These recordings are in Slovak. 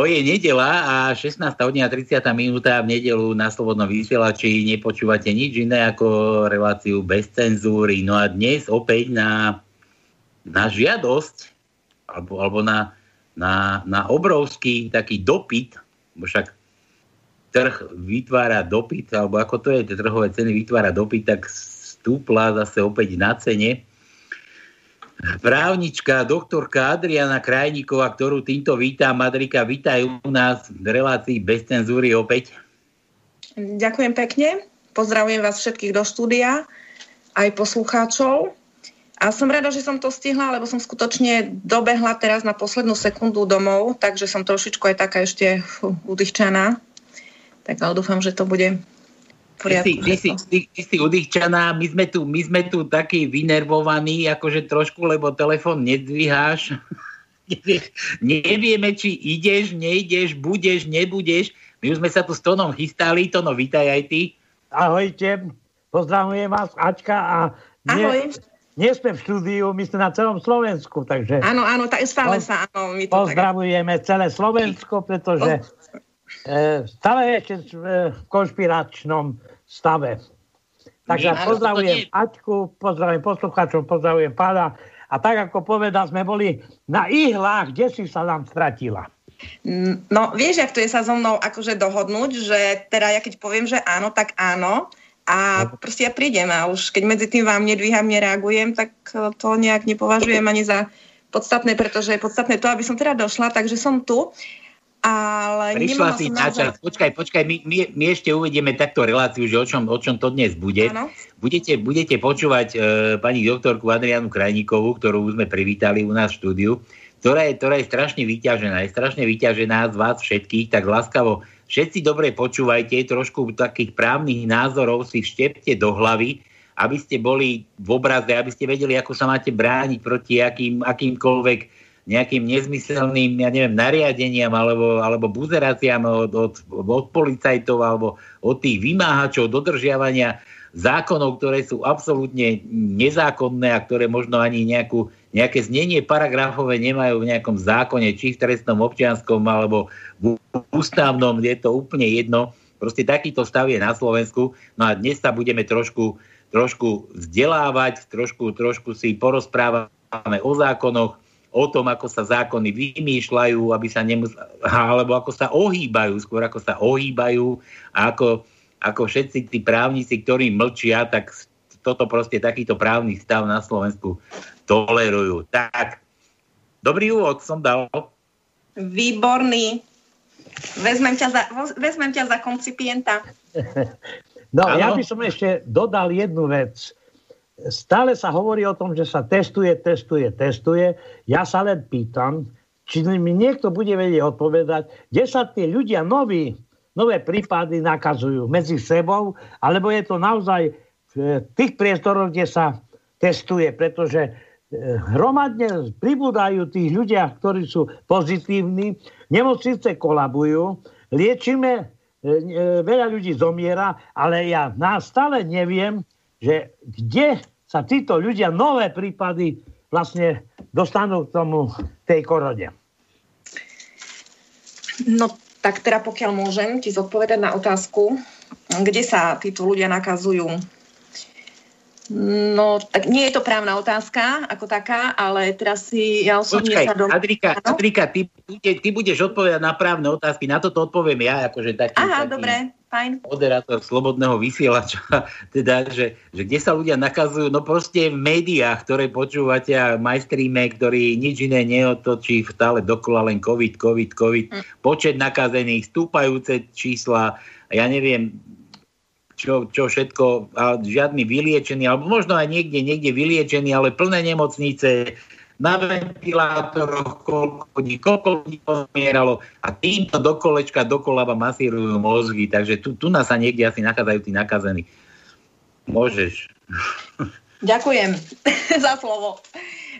No je nedela a 16 hodina 30 minúta v nedelu na Slobodnom vysielači nepočúvate nič iné ako reláciu bez cenzúry. No a dnes opäť na, na žiadosť alebo, alebo na, na, na obrovský taký dopyt, však trh vytvára dopyt, alebo ako to je, tie trhové ceny vytvára dopyt, tak stúpla zase opäť na cene právnička, doktorka Adriana Krajníková, ktorú týmto vítam. Madrika, vítaj u nás v relácii bez cenzúry opäť. Ďakujem pekne. Pozdravujem vás všetkých do štúdia, aj poslucháčov. A som rada, že som to stihla, lebo som skutočne dobehla teraz na poslednú sekundu domov, takže som trošičku aj taká ešte udýchčaná. Tak ale dúfam, že to bude Ty si, ty, si, ty, ty si udýchčaná, my sme, tu, my sme tu takí vynervovaní, akože trošku, lebo telefon nedvíháš. Nevieme, či ideš, nejdeš, budeš, nebudeš. My už sme sa tu s Tonom chystali. Tono, vítaj aj ty. Ahojte, pozdravujem vás, Ačka. A nie, Ahoj. Nie sme v štúdiu, my sme na celom Slovensku, takže... Áno, áno, tak stále sa, áno. My to pozdravujeme tak... celé Slovensko, pretože e, stále ešte v konšpiračnom stave. Takže Nie, pozdravujem nie... Aťku, pozdravujem poslucháčov, pozdravujem pána. A tak ako povedal, sme boli na ihlách, kde si sa nám stratila. Mm, no, vieš, jak to je sa so mnou akože dohodnúť, že teda ja keď poviem, že áno, tak áno. A proste ja prídem a už keď medzi tým vám nedvíham, nereagujem, tak to nejak nepovažujem ani za podstatné, pretože je podstatné to, aby som teda došla, takže som tu. Ale Prišla si na čas. Počkaj, počkaj, my, my, my ešte uvedieme takto reláciu, že o čom, o čom to dnes bude. Budete, budete počúvať e, pani doktorku Adrianu Krajníkovú, ktorú sme privítali u nás v štúdiu, ktorá je, ktorá je strašne vyťažená. Je strašne vyťažená z vás všetkých, tak láskavo všetci dobre počúvajte, trošku takých právnych názorov si vštepte do hlavy, aby ste boli v obraze, aby ste vedeli, ako sa máte brániť proti akým, akýmkoľvek nejakým nezmyselným, ja neviem, nariadeniam alebo, alebo buzeráciám od, od, od policajtov alebo od tých vymáhačov dodržiavania zákonov, ktoré sú absolútne nezákonné a ktoré možno ani nejakú, nejaké znenie paragrafové nemajú v nejakom zákone, či v trestnom občianskom alebo v ústavnom, je to úplne jedno. Proste takýto stav je na Slovensku. No a dnes sa budeme trošku, trošku vzdelávať, trošku, trošku si porozprávame o zákonoch, o tom, ako sa zákony vymýšľajú, aby sa nemus- alebo ako sa ohýbajú, skôr ako sa ohýbajú a ako, ako všetci tí právnici, ktorí mlčia, tak toto proste takýto právny stav na Slovensku tolerujú. Tak, dobrý úvod som dal. Výborný. Vezmem ťa za, vezmem ťa za koncipienta. No, ano? ja by som ešte dodal jednu vec stále sa hovorí o tom, že sa testuje, testuje, testuje. Ja sa len pýtam, či mi niekto bude vedieť odpovedať, kde sa tí ľudia noví, nové prípady nakazujú? Medzi sebou, alebo je to naozaj v tých priestoroch, kde sa testuje, pretože e, hromadne pribúdajú tých ľudia, ktorí sú pozitívni, nemocnice kolabujú, liečíme, e, e, veľa ľudí zomiera, ale ja stále neviem, že kde sa títo ľudia, nové prípady vlastne dostanú k tomu tej korone. No tak teda pokiaľ môžem ti zodpovedať na otázku, kde sa títo ľudia nakazujú? No, tak nie je to právna otázka ako taká, ale teraz si ja osobne Počkaj, sa do... Adrika, Adrika ty, ty budeš odpovedať na právne otázky, na toto odpoviem ja, akože taký, Aha, taký dobre, fajn. moderátor slobodného vysielača, teda, že, že kde sa ľudia nakazujú, no proste v médiách, ktoré počúvate a majstríme, ktorý nič iné neotočí, stále dokola len COVID, COVID, COVID, hm. počet nakazených, stúpajúce čísla, ja neviem, čo, čo všetko, a žiadny vyliečený, alebo možno aj niekde, niekde vyliečený, ale plné nemocnice, na ventilátoroch, koľko ľudí, koľko ľudí pomieralo a týmto do kolečka, do kolaba masírujú mozgy, takže tu, tu nás sa niekde asi nachádzajú tí nakazení. Môžeš. Ďakujem za slovo.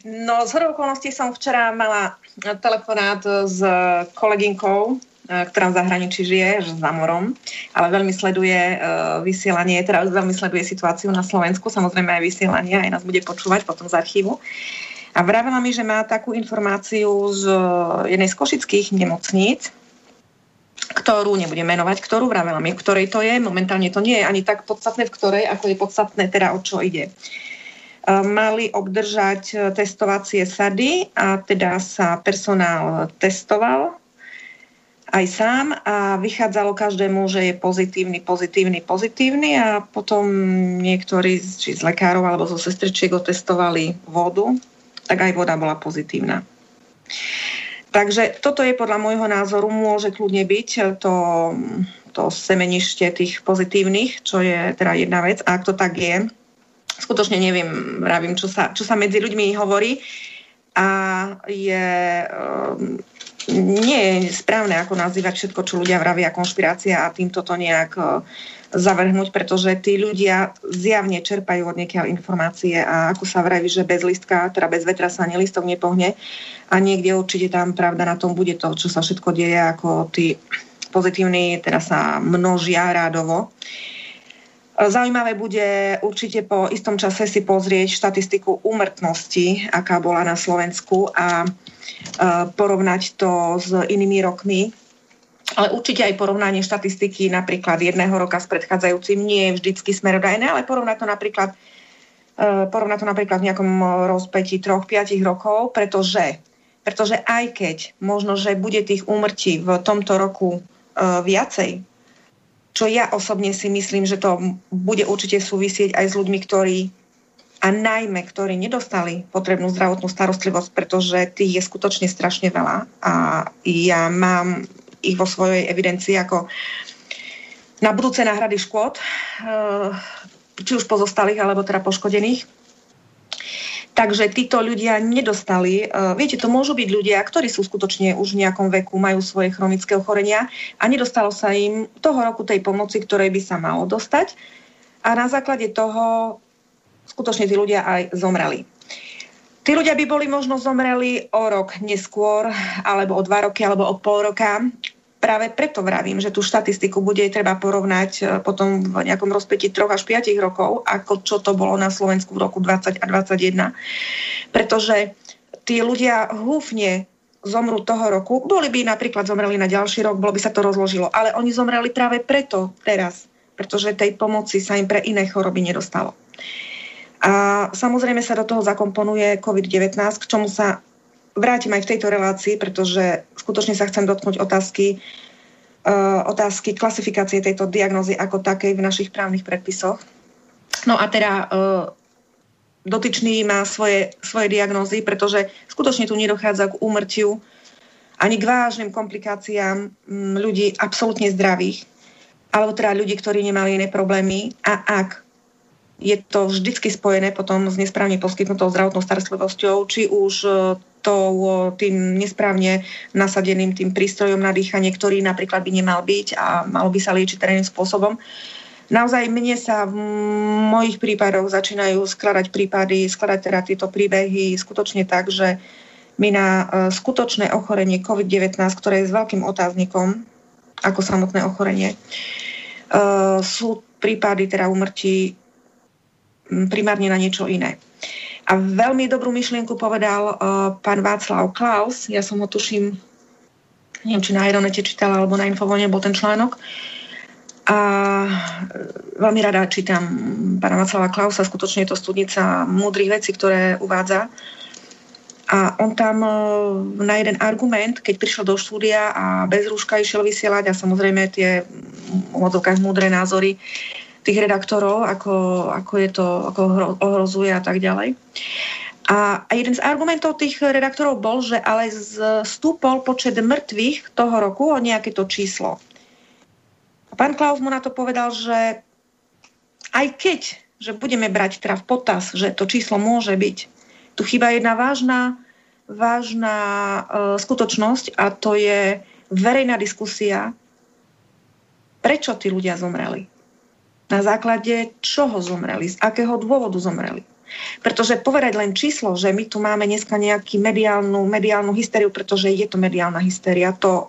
No, z okolností som včera mala telefonát s kolegynkou E, ktorá v zahraničí žije, že za morom, ale veľmi sleduje uh, vysielanie, teda veľmi sleduje situáciu na Slovensku, samozrejme aj vysielanie, aj nás bude počúvať potom z archívu. A vravela mi, že má takú informáciu z jednej z košických nemocníc, ktorú nebudem menovať, ktorú vravela mi, v ktorej to je. Momentálne to nie je ani tak podstatné, v ktorej, ako je podstatné teda o čo ide. Mali obdržať testovacie sady a teda sa personál testoval aj sám a vychádzalo každému, že je pozitívny, pozitívny, pozitívny a potom niektorí či z lekárov alebo zo sestričiek otestovali vodu, tak aj voda bola pozitívna. Takže toto je podľa môjho názoru, môže kľudne byť to, to semenište tých pozitívnych, čo je teda jedna vec. A ak to tak je, skutočne neviem, vravím, čo sa, čo sa medzi ľuďmi hovorí. A je, um, nie je správne, ako nazývať všetko, čo ľudia vravia konšpirácia a týmto to nejak uh, zavrhnúť, pretože tí ľudia zjavne čerpajú od niekiaľ informácie a ako sa vraví, že bez listka, teda bez vetra sa ani listok nepohne a niekde určite tam pravda na tom bude to, čo sa všetko deje, ako tí pozitívni teda sa množia rádovo. Zaujímavé bude určite po istom čase si pozrieť štatistiku úmrtnosti, aká bola na Slovensku a porovnať to s inými rokmi, ale určite aj porovnanie štatistiky napríklad jedného roka s predchádzajúcim nie je vždycky smerodajné, ale porovnať to napríklad, e, porovnať to napríklad v nejakom rozpetí 3-5 rokov, pretože, pretože aj keď možno, že bude tých úmrtí v tomto roku e, viacej, čo ja osobne si myslím, že to bude určite súvisieť aj s ľuďmi, ktorí a najmä, ktorí nedostali potrebnú zdravotnú starostlivosť, pretože tých je skutočne strašne veľa. A ja mám ich vo svojej evidencii ako na budúce náhrady škôd, eh, či už pozostalých, alebo teda poškodených. Takže títo ľudia nedostali, uh, viete, to môžu byť ľudia, ktorí sú skutočne už v nejakom veku, majú svoje chronické ochorenia a nedostalo sa im toho roku tej pomoci, ktorej by sa malo dostať. A na základe toho skutočne tí ľudia aj zomreli. Tí ľudia by boli možno zomreli o rok neskôr, alebo o dva roky, alebo o pol roka. Práve preto vravím, že tú štatistiku bude treba porovnať e, potom v nejakom rozpeti 3 až 5 rokov, ako čo to bolo na Slovensku v roku 20 a 2021. Pretože tí ľudia húfne zomrú toho roku, boli by napríklad zomreli na ďalší rok, bolo by sa to rozložilo, ale oni zomreli práve preto teraz, pretože tej pomoci sa im pre iné choroby nedostalo. A samozrejme sa do toho zakomponuje COVID-19, k čomu sa vrátim aj v tejto relácii, pretože skutočne sa chcem dotknúť otázky, uh, otázky klasifikácie tejto diagnózy ako takej v našich právnych predpisoch. No a teda uh, dotyčný má svoje, svoje diagnózy, pretože skutočne tu nedochádza k úmrtiu ani k vážnym komplikáciám ľudí absolútne zdravých, alebo teda ľudí, ktorí nemali iné problémy. A ak je to vždycky spojené potom s nesprávne poskytnutou zdravotnou starostlivosťou, či už e, tou, tým nesprávne nasadeným tým prístrojom na dýchanie, ktorý napríklad by nemal byť a malo by sa liečiť terénnym spôsobom. Naozaj mne sa v mojich prípadoch začínajú skladať prípady, skladať teda tieto príbehy skutočne tak, že my na e, skutočné ochorenie COVID-19, ktoré je s veľkým otáznikom ako samotné ochorenie, e, sú prípady teda umrtí primárne na niečo iné. A veľmi dobrú myšlienku povedal uh, pán Václav Klaus, ja som ho tuším, neviem, či na Aeronete čítala, alebo na Infovone bol ten článok. A e, veľmi rada čítam pána Václava Klausa, skutočne je to studnica múdrych vecí, ktoré uvádza. A on tam uh, na jeden argument, keď prišiel do štúdia a bez rúška išiel vysielať a samozrejme tie v múdre názory tých redaktorov, ako, ako je to, ako ohrozuje a tak ďalej. A jeden z argumentov tých redaktorov bol, že ale stúpol počet mŕtvych toho roku o nejaké to číslo. A pán Klaus mu na to povedal, že aj keď, že budeme brať teda v potaz, že to číslo môže byť, tu chýba jedna vážna, vážna e, skutočnosť a to je verejná diskusia, prečo tí ľudia zomreli na základe čoho zomreli, z akého dôvodu zomreli. Pretože povedať len číslo, že my tu máme dneska nejakú mediálnu, mediálnu hysteriu, pretože je to mediálna hysteria, to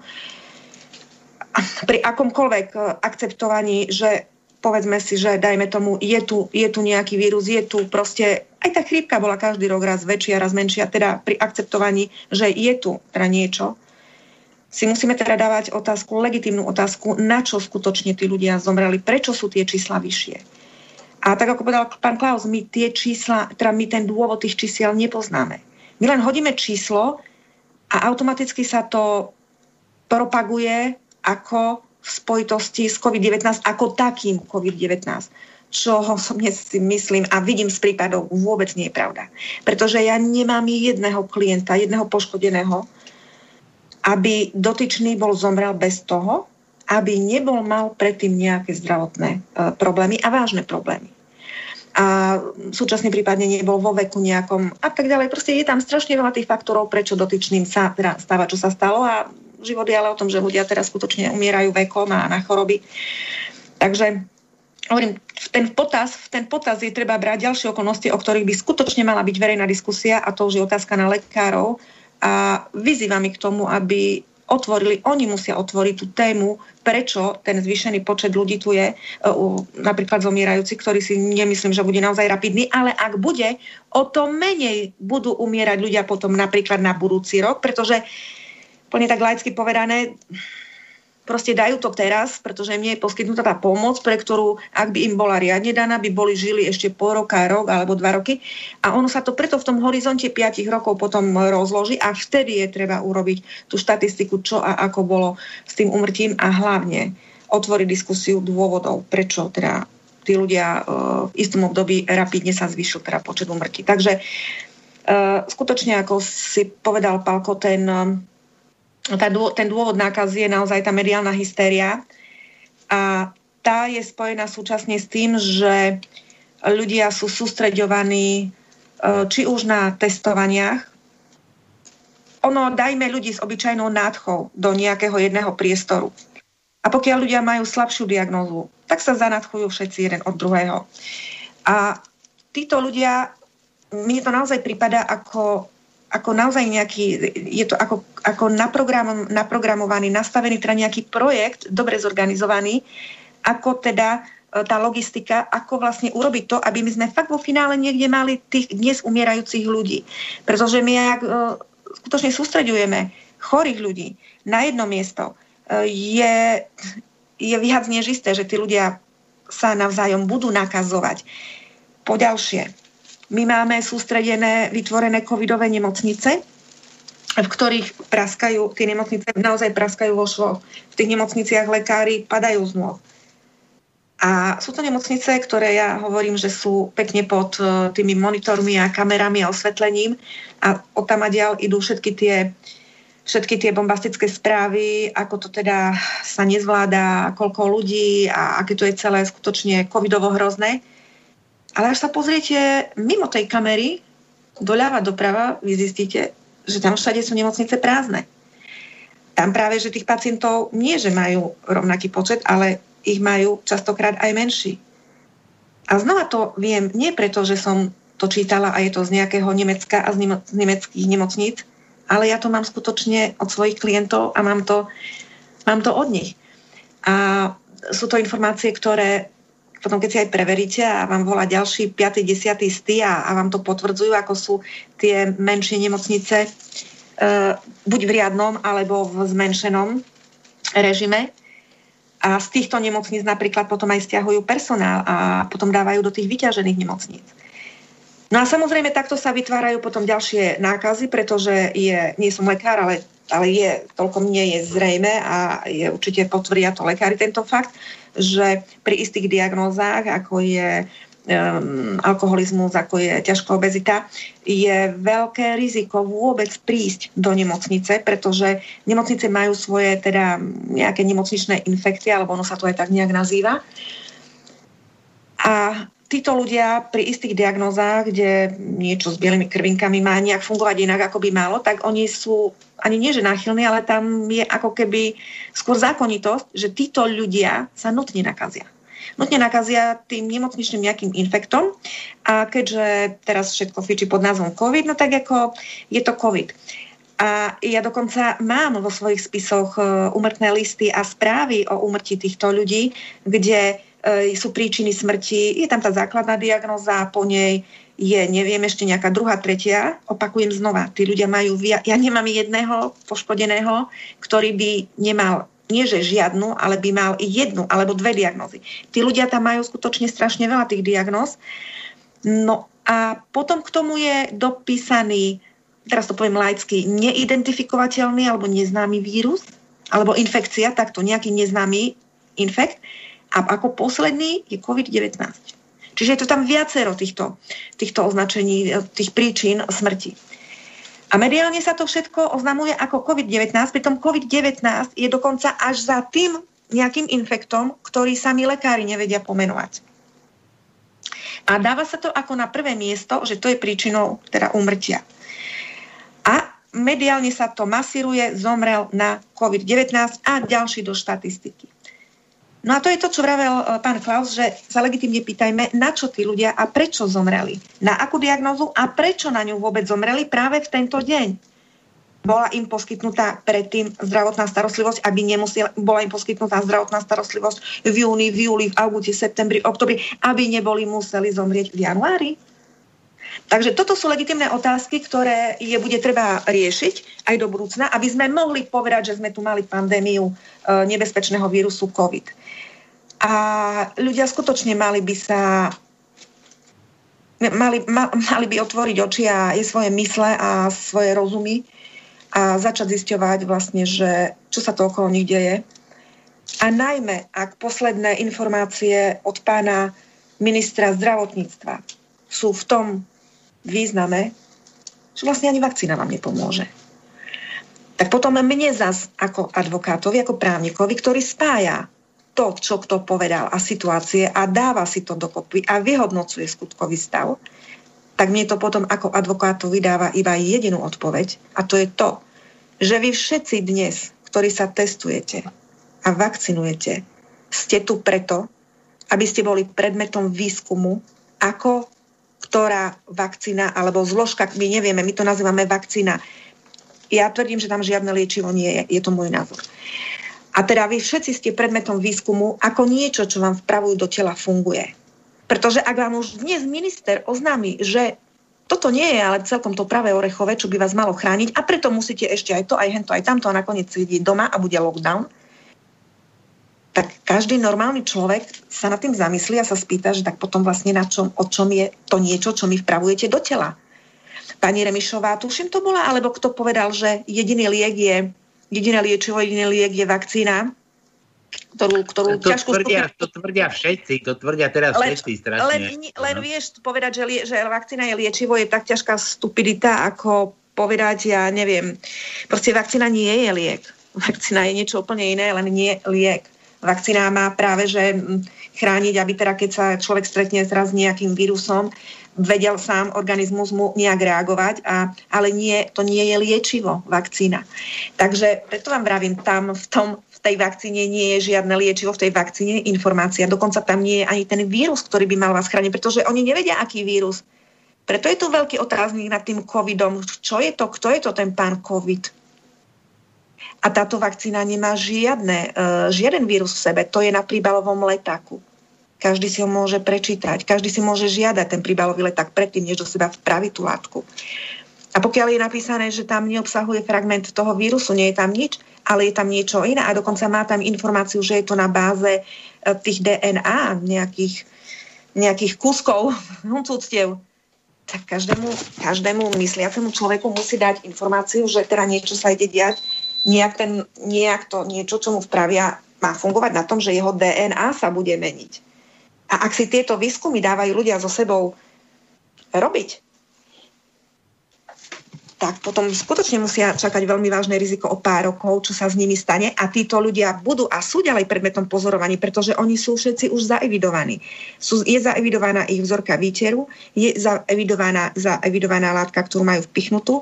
pri akomkoľvek eh, akceptovaní, že povedzme si, že dajme tomu, je tu, je tu nejaký vírus, je tu proste, aj tá chrípka bola každý rok raz väčšia, raz menšia, teda pri akceptovaní, že je tu teda niečo, si musíme teda dávať otázku, legitímnu otázku, na čo skutočne tí ľudia zomreli, prečo sú tie čísla vyššie. A tak ako povedal pán Klaus, my tie čísla, teda my ten dôvod tých čísiel nepoznáme. My len hodíme číslo a automaticky sa to propaguje ako v spojitosti s COVID-19, ako takým COVID-19 čo osobne si myslím a vidím z prípadov vôbec nie je pravda. Pretože ja nemám jedného klienta, jedného poškodeného, aby dotyčný bol zomrel bez toho, aby nebol mal predtým nejaké zdravotné e, problémy a vážne problémy. A súčasne prípadne nebol vo veku nejakom a tak ďalej. Proste je tam strašne veľa tých faktorov, prečo dotyčným sa teda stáva, čo sa stalo a život je ale o tom, že ľudia teraz skutočne umierajú vekom a na choroby. Takže hovorím, v ten potaz, v ten potaz je treba brať ďalšie okolnosti, o ktorých by skutočne mala byť verejná diskusia a to už je otázka na lekárov, a vyzývam ich k tomu, aby otvorili, oni musia otvoriť tú tému, prečo ten zvýšený počet ľudí tu je, uh, napríklad zomierajúci, ktorý si nemyslím, že bude naozaj rapidný, ale ak bude, o to menej budú umierať ľudia potom napríklad na budúci rok, pretože plne tak laicky povedané, proste dajú to teraz, pretože im nie je poskytnutá tá pomoc, pre ktorú, ak by im bola riadne daná, by boli žili ešte pol roka, rok alebo dva roky. A ono sa to preto v tom horizonte 5 rokov potom rozloží a vtedy je treba urobiť tú štatistiku, čo a ako bolo s tým umrtím a hlavne otvoriť diskusiu dôvodov, prečo teda tí ľudia uh, v istom období rapidne sa zvýšil teda počet umrtí. Takže uh, skutočne, ako si povedal Palko, ten tá, ten dôvod nákazy je naozaj tá mediálna hystéria a tá je spojená súčasne s tým, že ľudia sú sústreďovaní e, či už na testovaniach. Ono, dajme ľudí s obyčajnou nádchou do nejakého jedného priestoru. A pokiaľ ľudia majú slabšiu diagnózu, tak sa zanadchujú všetci jeden od druhého. A títo ľudia, mne to naozaj prípada ako ako naozaj nejaký, je to ako, ako naprogram, naprogramovaný, nastavený teda nejaký projekt, dobre zorganizovaný, ako teda e, tá logistika, ako vlastne urobiť to, aby my sme fakt vo finále niekde mali tých dnes umierajúcich ľudí. Pretože my ak, uh, skutočne sústreďujeme chorých ľudí na jedno miesto, uh, je, je viac než isté, že tí ľudia sa navzájom budú nakazovať. Poďalšie, my máme sústredené, vytvorené covidové nemocnice, v ktorých praskajú, tie nemocnice naozaj praskajú vo švoch. V tých nemocniciach lekári padajú z nôh. A sú to nemocnice, ktoré ja hovorím, že sú pekne pod e, tými monitormi a kamerami a osvetlením a od tam ďal idú všetky tie, všetky tie bombastické správy, ako to teda sa nezvláda, koľko ľudí a aké to je celé skutočne covidovo hrozné. Ale až sa pozriete mimo tej kamery, doľava, doprava, vy zistíte, že tam všade sú nemocnice prázdne. Tam práve, že tých pacientov nie, že majú rovnaký počet, ale ich majú častokrát aj menší. A znova to viem nie preto, že som to čítala a je to z nejakého Nemecka a z, nemo- z nemeckých nemocníc, ale ja to mám skutočne od svojich klientov a mám to, mám to od nich. A sú to informácie, ktoré potom keď si aj preveríte a vám volá ďalší 5. 10. sty a, a vám to potvrdzujú, ako sú tie menšie nemocnice, e, buď v riadnom alebo v zmenšenom režime. A z týchto nemocníc napríklad potom aj stiahujú personál a potom dávajú do tých vyťažených nemocníc. No a samozrejme takto sa vytvárajú potom ďalšie nákazy, pretože je, nie som lekár, ale, ale je, toľko mne je zrejme a je určite potvrdia to lekári tento fakt, že pri istých diagnózach, ako je um, alkoholizmus, ako je ťažká obezita, je veľké riziko vôbec prísť do nemocnice, pretože nemocnice majú svoje teda nejaké nemocničné infekcie, alebo ono sa to aj tak nejak nazýva. A títo ľudia pri istých diagnózach, kde niečo s bielými krvinkami má nejak fungovať inak, ako by malo, tak oni sú ani nie, že náchylní, ale tam je ako keby skôr zákonitosť, že títo ľudia sa nutne nakazia. Nutne nakazia tým nemocničným nejakým infektom a keďže teraz všetko fičí pod názvom COVID, no tak ako je to COVID. A ja dokonca mám vo svojich spisoch umrtné e, listy a správy o umrtí týchto ľudí, kde sú príčiny smrti, je tam tá základná diagnoza, po nej je, neviem, ešte nejaká druhá, tretia. Opakujem znova, tí ľudia majú, via- ja nemám jedného poškodeného, ktorý by nemal nie že žiadnu, ale by mal jednu alebo dve diagnózy. Tí ľudia tam majú skutočne strašne veľa tých diagnóz. No a potom k tomu je dopísaný, teraz to poviem laicky, neidentifikovateľný alebo neznámy vírus, alebo infekcia, takto nejaký neznámy infekt. A ako posledný je COVID-19. Čiže je to tam viacero týchto, týchto označení, tých príčin smrti. A mediálne sa to všetko oznamuje ako COVID-19, pritom COVID-19 je dokonca až za tým nejakým infektom, ktorý sami lekári nevedia pomenovať. A dáva sa to ako na prvé miesto, že to je príčinou teda úmrtia. A mediálne sa to masíruje, zomrel na COVID-19 a ďalší do štatistiky. No a to je to, čo vravel e, pán Klaus, že sa legitimne pýtajme, na čo tí ľudia a prečo zomreli. Na akú diagnózu a prečo na ňu vôbec zomreli práve v tento deň. Bola im poskytnutá predtým zdravotná starostlivosť, aby nemusela, bola im poskytnutá zdravotná starostlivosť v júni, v júli, v auguste, septembri, oktobri, aby neboli museli zomrieť v januári. Takže toto sú legitimné otázky, ktoré je bude treba riešiť aj do budúcna, aby sme mohli povedať, že sme tu mali pandémiu nebezpečného vírusu COVID. A ľudia skutočne mali by sa mali, ma, mali by otvoriť oči a je svoje mysle a svoje rozumy a začať zisťovať vlastne, že čo sa to okolo nich deje. A najmä, ak posledné informácie od pána ministra zdravotníctva sú v tom význame, že vlastne ani vakcína vám nepomôže. Tak potom mne zas ako advokátovi, ako právnikovi, ktorý spája to, čo kto povedal a situácie a dáva si to dokopy a vyhodnocuje skutkový stav, tak mne to potom ako advokátovi dáva iba jedinú odpoveď a to je to, že vy všetci dnes, ktorí sa testujete a vakcinujete, ste tu preto, aby ste boli predmetom výskumu, ako ktorá vakcína alebo zložka, my nevieme, my to nazývame vakcína. Ja tvrdím, že tam žiadne liečivo nie je. Je to môj názor. A teda vy všetci ste predmetom výskumu ako niečo, čo vám vpravujú do tela funguje. Pretože ak vám už dnes minister oznámi, že toto nie je ale celkom to pravé orechové, čo by vás malo chrániť a preto musíte ešte aj to, aj hento, aj tamto a nakoniec sedieť doma a bude lockdown, tak každý normálny človek sa nad tým zamyslí a sa spýta, že tak potom vlastne na čom, o čom je to niečo, čo mi vpravujete do tela. Pani Remišová, tuším to bola, alebo kto povedal, že jediný liek je jediné liečivo, jediný liek je vakcína, ktorú, ktorú to ťažko tvrdia, To tvrdia všetci, to tvrdia teraz len, všetci strašne. Len, len vieš povedať, že, lie, že vakcína je liečivo, je tak ťažká stupidita, ako povedať, ja neviem, proste vakcína nie je liek. Vakcína je niečo úplne iné, len nie liek. Vakcína má práve, že chrániť, aby teda keď sa človek stretne s raz nejakým vírusom, vedel sám organizmus mu nejak reagovať, a, ale nie, to nie je liečivo, vakcína. Takže preto vám vravím, tam v, tom, tej vakcíne nie je žiadne liečivo, v tej vakcíne informácia. Dokonca tam nie je ani ten vírus, ktorý by mal vás chrániť, pretože oni nevedia, aký vírus. Preto je tu veľký otáznik nad tým covidom. Čo je to? Kto je to ten pán covid? A táto vakcína nemá žiadne, uh, žiaden vírus v sebe. To je na príbalovom letáku. Každý si ho môže prečítať, každý si môže žiadať ten príbalový leták predtým, než do seba vpraví tú látku. A pokiaľ je napísané, že tam neobsahuje fragment toho vírusu, nie je tam nič, ale je tam niečo iné a dokonca má tam informáciu, že je to na báze e, tých DNA, nejakých, nejakých kúskov huncúctiev, tak každému, každému mysliacemu človeku musí dať informáciu, že teda niečo sa ide diať, nejak, ten, nejak to niečo, čo mu vpravia, má fungovať na tom, že jeho DNA sa bude meniť. A ak si tieto výskumy dávajú ľudia so sebou robiť, tak potom skutočne musia čakať veľmi vážne riziko o pár rokov, čo sa s nimi stane a títo ľudia budú a sú ďalej predmetom pozorovaní, pretože oni sú všetci už zaevidovaní. Sú, je zaevidovaná ich vzorka výteru, je zaevidovaná, zaevidovaná látka, ktorú majú vpichnutú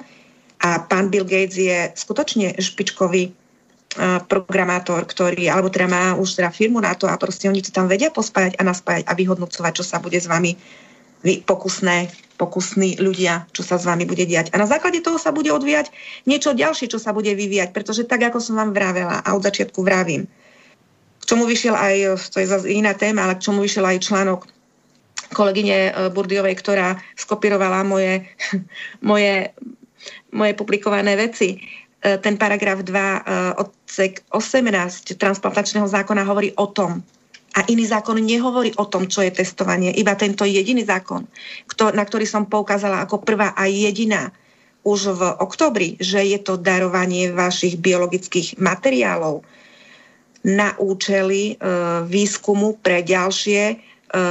a pán Bill Gates je skutočne špičkový programátor, ktorý, alebo teda má už teda firmu na to a proste oni to tam vedia pospájať a naspájať a vyhodnocovať, čo sa bude s vami vy, pokusné, pokusní ľudia, čo sa s vami bude diať. A na základe toho sa bude odvíjať niečo ďalšie, čo sa bude vyvíjať, pretože tak, ako som vám vravela a od začiatku vravím, k čomu vyšiel aj, to je zase iná téma, ale k čomu vyšiel aj článok kolegyne Burdiovej, ktorá skopírovala moje, moje, moje publikované veci. Ten paragraf 2 odsek 18 transplantačného zákona hovorí o tom, a iný zákon nehovorí o tom, čo je testovanie. Iba tento jediný zákon, na ktorý som poukázala ako prvá a jediná už v oktobri, že je to darovanie vašich biologických materiálov na účely e, výskumu pre ďalšie e,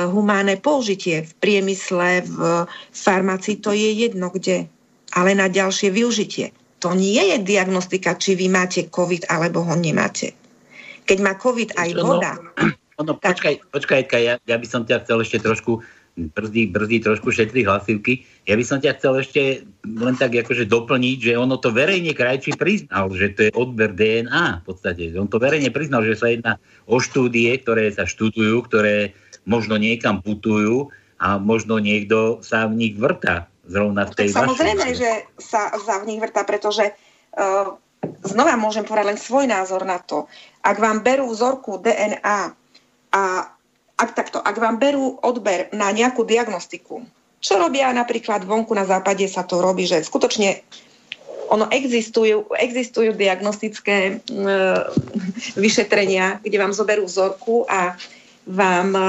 humánne použitie v priemysle, v farmácii, to je jedno kde, ale na ďalšie využitie. To nie je diagnostika, či vy máte COVID alebo ho nemáte. Keď má COVID aj voda, no, No, počkaj, počkaj, ja, ja by som ťa chcel ešte trošku brzdí, brzdí trošku šetri hlasivky. Ja by som ťa chcel ešte len tak akože doplniť, že ono to verejne krajčí priznal, že to je odber DNA v podstate. On to verejne priznal, že sa jedná o štúdie, ktoré sa študujú, ktoré možno niekam putujú a možno niekto sa v nich vrta zrovna v tej Samozrejme, vašej. že sa, sa v nich vrta, pretože uh, znova môžem povedať len svoj názor na to. Ak vám berú vzorku DNA a ak takto, ak vám berú odber na nejakú diagnostiku, čo robia napríklad vonku na západe sa to robí, že skutočne ono existujú, existujú diagnostické e, vyšetrenia, kde vám zoberú vzorku a vám e,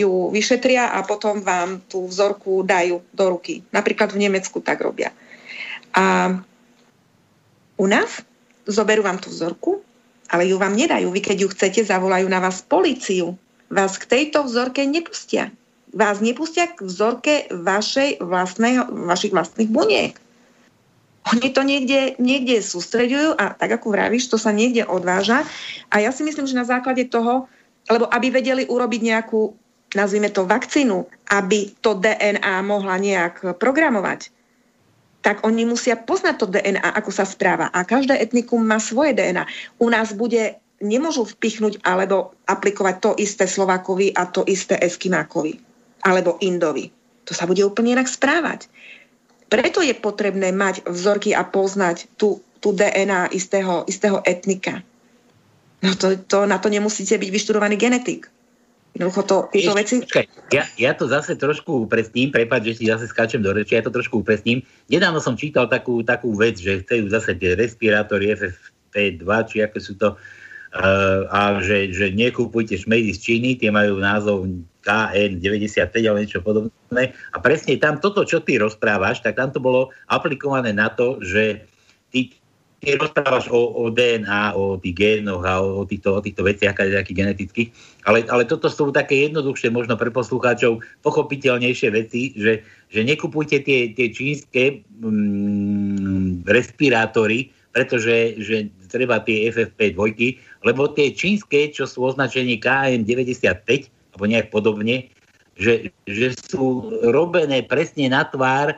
ju vyšetria a potom vám tú vzorku dajú do ruky. Napríklad v Nemecku tak robia. A u nás zoberú vám tú vzorku, ale ju vám nedajú. Vy keď ju chcete, zavolajú na vás policiu vás k tejto vzorke nepustia. Vás nepustia k vzorke vašej vlastnej, vašich vlastných buniek. Oni to niekde, niekde sústreďujú a tak ako vravíš, to sa niekde odváža. A ja si myslím, že na základe toho, lebo aby vedeli urobiť nejakú, nazvime to vakcínu, aby to DNA mohla nejak programovať, tak oni musia poznať to DNA, ako sa správa. A každé etnikum má svoje DNA. U nás bude nemôžu vpichnúť alebo aplikovať to isté Slovákovi a to isté Eskimákovi alebo Indovi. To sa bude úplne inak správať. Preto je potrebné mať vzorky a poznať tú, tú DNA istého, istého etnika. No to, to, na to nemusíte byť vyštudovaný genetik. Jednoducho to, tieto veci... Počkaj, ja, ja to zase trošku upresním, prepáč, že si zase skáčem do reči, ja to trošku upresním. Nedávno som čítal takú, takú vec, že chcú zase tie respirátory FFP2, či aké sú to, a že, že nekúpujte šmejdy z Číny, tie majú názov KN95 alebo niečo podobné. A presne tam toto, čo ty rozprávaš, tak tam to bolo aplikované na to, že ty, ty rozprávaš o, o DNA, o tých génoch a o, týchto, o týchto veciach nejakých genetických, ale, ale toto sú také jednoduchšie, možno pre poslucháčov pochopiteľnejšie veci, že, že nekupujte tie, tie čínske mm, respirátory, pretože že treba tie FFP2, lebo tie čínske, čo sú označení KN95, alebo nejak podobne, že, že sú robené presne na tvár e,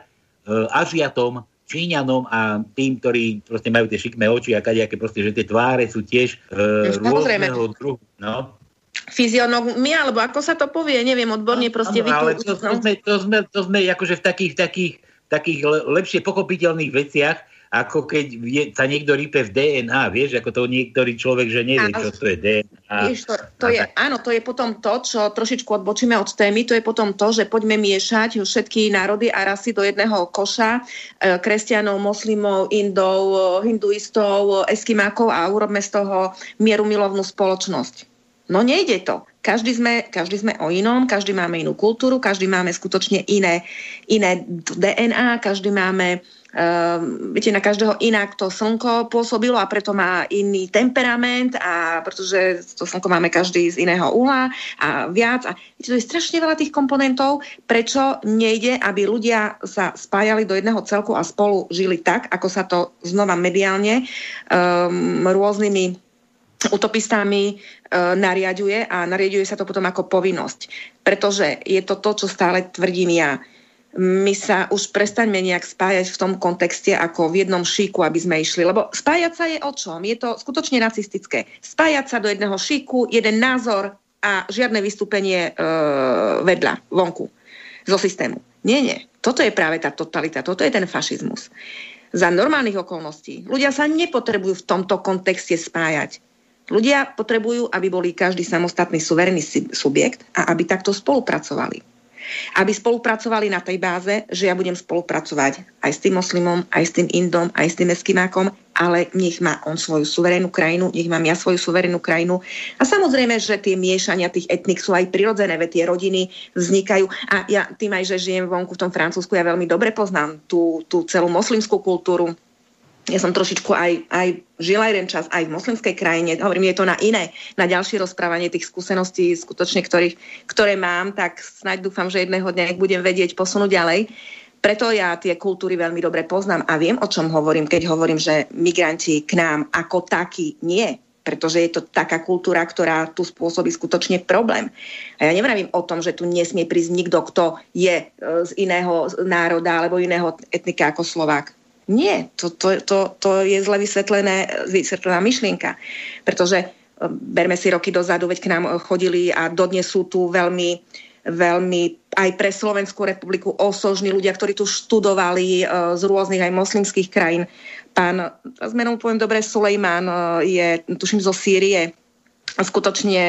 Ažiatom, Číňanom a tým, ktorí proste majú tie šikmé oči a kadejaké proste, že tie tváre sú tiež e, rôzneho druhu. No. Fyzionomia, alebo ako sa to povie, neviem odborne proste no, ale to, to, sme, to, sme, to sme akože v takých, takých, takých lepšie pochopiteľných veciach, ako keď vie, sa niekto rípe v DNA, vieš, ako to niektorý človek, že nevie, áno, čo to je DNA. Vieš, to, to je, áno, to je potom to, čo trošičku odbočíme od témy, to je potom to, že poďme miešať všetky národy a rasy do jedného koša, e, kresťanov, moslimov, indov, hinduistov, eskimákov a urobme z toho mieru milovnú spoločnosť. No nejde to. Každý sme, každý sme o inom, každý máme inú kultúru, každý máme skutočne iné, iné DNA, každý máme Uh, viete, na každého inak to slnko pôsobilo a preto má iný temperament a pretože to slnko máme každý z iného uhla a viac. A viete, to je strašne veľa tých komponentov, prečo nejde, aby ľudia sa spájali do jedného celku a spolu žili tak, ako sa to znova mediálne um, rôznymi utopistami e, nariaduje a nariaduje sa to potom ako povinnosť. Pretože je to to, čo stále tvrdím ja my sa už prestaňme nejak spájať v tom kontexte ako v jednom šíku, aby sme išli. Lebo spájať sa je o čom? Je to skutočne nacistické. Spájať sa do jedného šíku, jeden názor a žiadne vystúpenie e, vedľa, vonku, zo systému. Nie, nie. Toto je práve tá totalita, toto je ten fašizmus. Za normálnych okolností ľudia sa nepotrebujú v tomto kontexte spájať. Ľudia potrebujú, aby boli každý samostatný suverénny subjekt a aby takto spolupracovali. Aby spolupracovali na tej báze, že ja budem spolupracovať aj s tým moslimom, aj s tým Indom, aj s tým Eskimákom, ale nech má on svoju suverénnu krajinu, nech mám ja svoju suverénnu krajinu. A samozrejme, že tie miešania tých etnik sú aj prirodzené, veď tie rodiny vznikajú. A ja tým aj, že žijem vonku v tom Francúzsku, ja veľmi dobre poznám tú, tú celú moslimskú kultúru, ja som trošičku aj, aj žila jeden čas aj v moslimskej krajine. Hovorím, je to na iné, na ďalšie rozprávanie tých skúseností, skutočne, ktorých, ktoré mám, tak snáď dúfam, že jedného dňa ich budem vedieť posunúť ďalej. Preto ja tie kultúry veľmi dobre poznám a viem, o čom hovorím, keď hovorím, že migranti k nám ako takí nie, pretože je to taká kultúra, ktorá tu spôsobí skutočne problém. A ja nevravím o tom, že tu nesmie prísť nikto, kto je e, z iného národa alebo iného etnika ako Slovák. Nie, to, to, to, to je zle vysvetlené, vysvetlená myšlienka. Pretože e, berme si roky dozadu, veď k nám chodili a dodnes sú tu veľmi, veľmi aj pre Slovenskú republiku osožní ľudia, ktorí tu študovali e, z rôznych aj moslimských krajín. Pán, teraz menom poviem dobre, Sulejman e, je, tuším, zo Sýrie, skutočne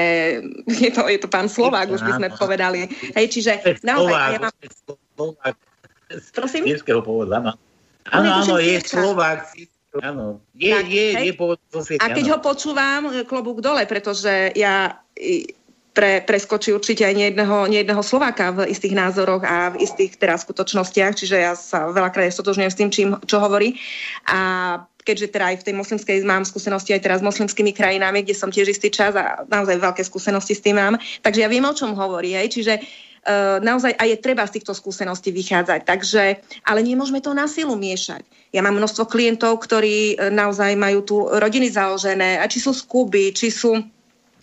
je to, je to pán Slovák, už by sme povedali. Hej, čiže naozaj... Ja mám... Prosím? pôvodu, áno. Áno, áno, je Slovák. Áno, je, tak, je, je pôvod A keď áno. ho počúvam, e, klobúk dole, pretože ja pre, preskočí určite aj nejedného, nejedného Slováka v istých názoroch a v istých teraz skutočnostiach, čiže ja sa veľakrát stotožňujem s tým, čím, čo hovorí. A keďže teda aj v tej moslimskej mám skúsenosti aj teraz s moslimskými krajinami, kde som tiež istý čas a naozaj veľké skúsenosti s tým mám, takže ja viem, o čom hovorí. Hej. Čiže naozaj aj je treba z týchto skúseností vychádzať. Takže, ale nemôžeme to na silu miešať. Ja mám množstvo klientov, ktorí uh, naozaj majú tu rodiny založené, a či sú z Kuby, či sú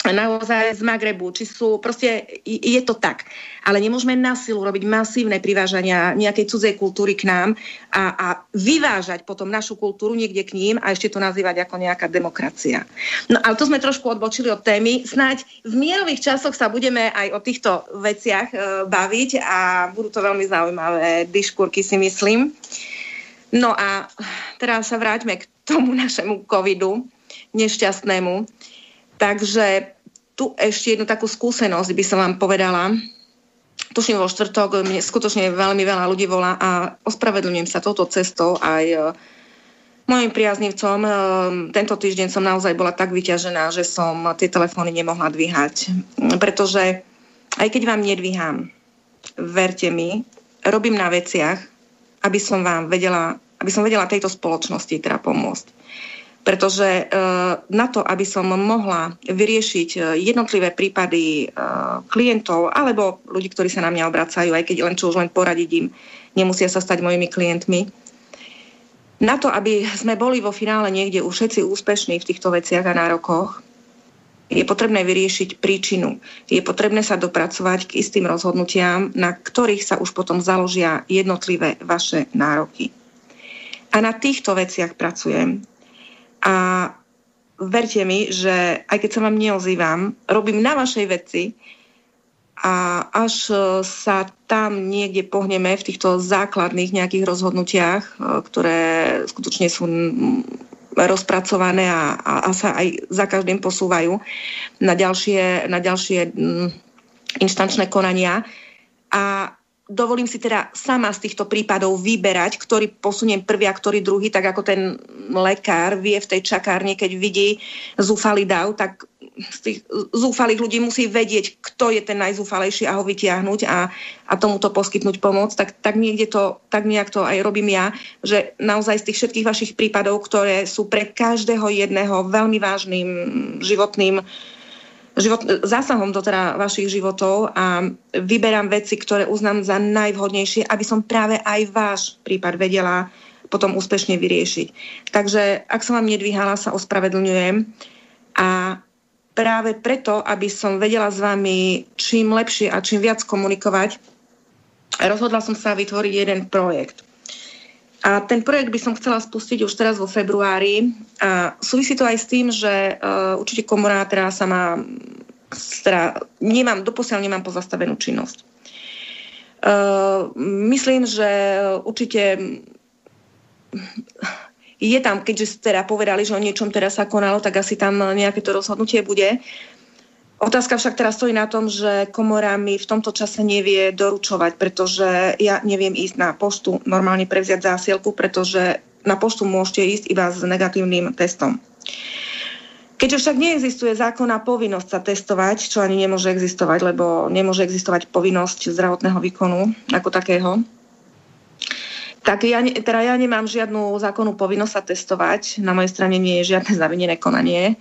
naozaj z Magrebu, či sú, proste je to tak. Ale nemôžeme na silu robiť masívne privážania nejakej cudzej kultúry k nám a, a vyvážať potom našu kultúru niekde k ním a ešte to nazývať ako nejaká demokracia. No ale to sme trošku odbočili od témy. Snáď v mierových časoch sa budeme aj o týchto veciach e, baviť a budú to veľmi zaujímavé diškúrky si myslím. No a teraz sa vráťme k tomu našemu covidu nešťastnému. Takže tu ešte jednu takú skúsenosť by som vám povedala. Tuším vo štvrtok, mne skutočne veľmi veľa ľudí volá a ospravedlňujem sa touto cestou aj e, mojim priaznivcom. E, tento týždeň som naozaj bola tak vyťažená, že som tie telefóny nemohla dvíhať. Pretože aj keď vám nedvíham, verte mi, robím na veciach, aby som vám vedela, aby som vedela tejto spoločnosti teda pomôcť pretože e, na to, aby som mohla vyriešiť e, jednotlivé prípady e, klientov alebo ľudí, ktorí sa na mňa obracajú, aj keď len čo už len poradiť im, nemusia sa stať mojimi klientmi. Na to, aby sme boli vo finále niekde už všetci úspešní v týchto veciach a nárokoch, je potrebné vyriešiť príčinu. Je potrebné sa dopracovať k istým rozhodnutiam, na ktorých sa už potom založia jednotlivé vaše nároky. A na týchto veciach pracujem a verte mi, že aj keď sa vám neozývam, robím na vašej veci a až e, sa tam niekde pohneme v týchto základných nejakých rozhodnutiach, e, ktoré skutočne sú rozpracované a, a, a sa aj za každým posúvajú na ďalšie, na ďalšie inštančné konania. A dovolím si teda sama z týchto prípadov vyberať, ktorý posuniem prvý a ktorý druhý, tak ako ten lekár vie v tej čakárne, keď vidí zúfalý dav, tak z tých zúfalých ľudí musí vedieť, kto je ten najzúfalejší a ho vytiahnuť a, a tomuto poskytnúť pomoc. Tak, tak niekde to, tak nejak to aj robím ja, že naozaj z tých všetkých vašich prípadov, ktoré sú pre každého jedného veľmi vážnym životným život, zásahom do teda vašich životov a vyberám veci, ktoré uznám za najvhodnejšie, aby som práve aj váš prípad vedela potom úspešne vyriešiť. Takže ak som vám nedvíhala, sa ospravedlňujem a práve preto, aby som vedela s vami čím lepšie a čím viac komunikovať, rozhodla som sa vytvoriť jeden projekt. A ten projekt by som chcela spustiť už teraz vo februári. A súvisí to aj s tým, že uh, určite komora teraz sa má, teda nemám, doposiaľ nemám pozastavenú činnosť. Uh, myslím, že určite je tam, keďže teda povedali, že o niečom teraz sa konalo, tak asi tam nejaké to rozhodnutie bude. Otázka však teraz stojí na tom, že komora mi v tomto čase nevie doručovať, pretože ja neviem ísť na poštu normálne prevziať zásielku, pretože na poštu môžete ísť iba s negatívnym testom. Keďže však neexistuje zákonná povinnosť sa testovať, čo ani nemôže existovať, lebo nemôže existovať povinnosť zdravotného výkonu ako takého, tak ja, teda ja nemám žiadnu zákonnú povinnosť sa testovať. Na mojej strane nie je žiadne zavinené konanie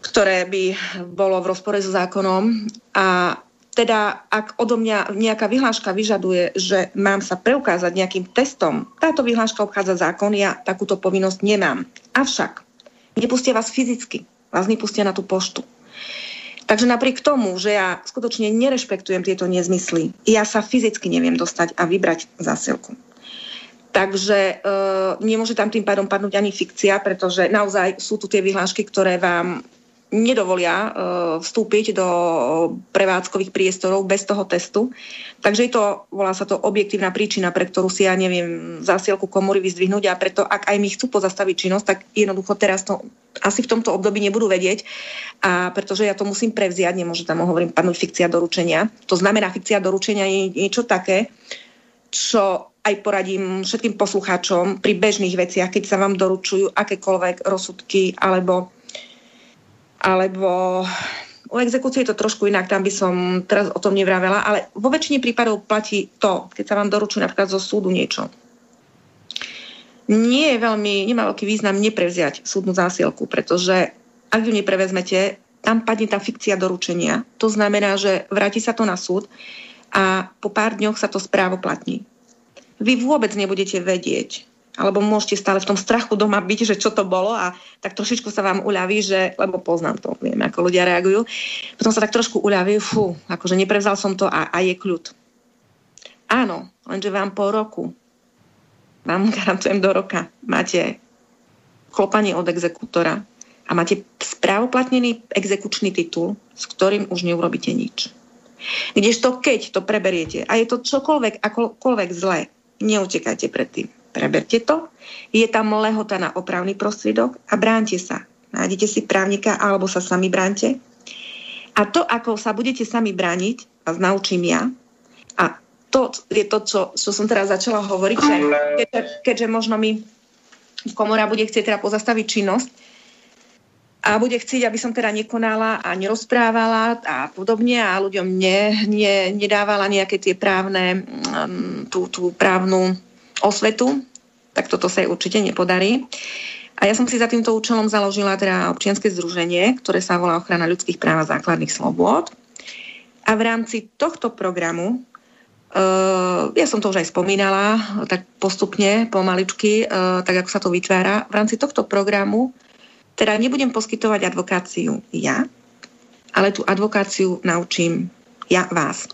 ktoré by bolo v rozpore so zákonom. A teda ak odo mňa nejaká vyhláška vyžaduje, že mám sa preukázať nejakým testom, táto vyhláška obchádza zákon, ja takúto povinnosť nemám. Avšak nepustia vás fyzicky, vás nepustia na tú poštu. Takže napriek tomu, že ja skutočne nerešpektujem tieto nezmysly, ja sa fyzicky neviem dostať a vybrať zásilku. Takže e, nemôže tam tým pádom padnúť ani fikcia, pretože naozaj sú tu tie vyhlášky, ktoré vám nedovolia uh, vstúpiť do prevádzkových priestorov bez toho testu. Takže je to, volá sa to objektívna príčina, pre ktorú si ja neviem zásielku komory vyzdvihnúť a preto, ak aj mi chcú pozastaviť činnosť, tak jednoducho teraz to asi v tomto období nebudú vedieť a pretože ja to musím prevziať, nemôže tam hovorím padnúť fikcia doručenia. To znamená, fikcia doručenia je niečo také, čo aj poradím všetkým poslucháčom pri bežných veciach, keď sa vám doručujú akékoľvek rozsudky alebo alebo u exekúcie je to trošku inak, tam by som teraz o tom nevravela, ale vo väčšine prípadov platí to, keď sa vám doručuje napríklad zo súdu niečo. Nie je veľmi, nemá veľký význam neprevziať súdnu zásielku, pretože ak ju neprevezmete, tam padne tá fikcia doručenia. To znamená, že vráti sa to na súd a po pár dňoch sa to správoplatní. Vy vôbec nebudete vedieť, alebo môžete stále v tom strachu doma byť, že čo to bolo a tak trošičku sa vám uľaví, že, lebo poznám to, viem, ako ľudia reagujú, potom sa tak trošku uľaví, fú, akože neprevzal som to a, a je kľud. Áno, lenže vám po roku, vám garantujem do roka, máte klopanie od exekútora a máte správoplatnený exekučný titul, s ktorým už neurobíte nič. Kdežto keď to preberiete a je to čokoľvek, akokoľvek zlé, neutekajte pred tým Preberte to. Je tam lehota na opravný prostriedok a bránte sa. Nájdete si právnika alebo sa sami bránte. A to, ako sa budete sami brániť, vás naučím ja. A to je to, čo, čo som teraz začala hovoriť, že keďže, keďže možno mi komora bude chcieť teda pozastaviť činnosť a bude chcieť, aby som teda nekonala a nerozprávala a podobne a ľuďom ne, ne, nedávala nejaké tie právne, mm, tú, tú právnu osvetu, tak toto sa jej určite nepodarí. A ja som si za týmto účelom založila teda občianske združenie, ktoré sa volá Ochrana ľudských práv a základných slobôd. A v rámci tohto programu, uh, ja som to už aj spomínala, tak postupne, pomaličky, uh, tak ako sa to vytvára, v rámci tohto programu teda nebudem poskytovať advokáciu ja, ale tú advokáciu naučím ja vás.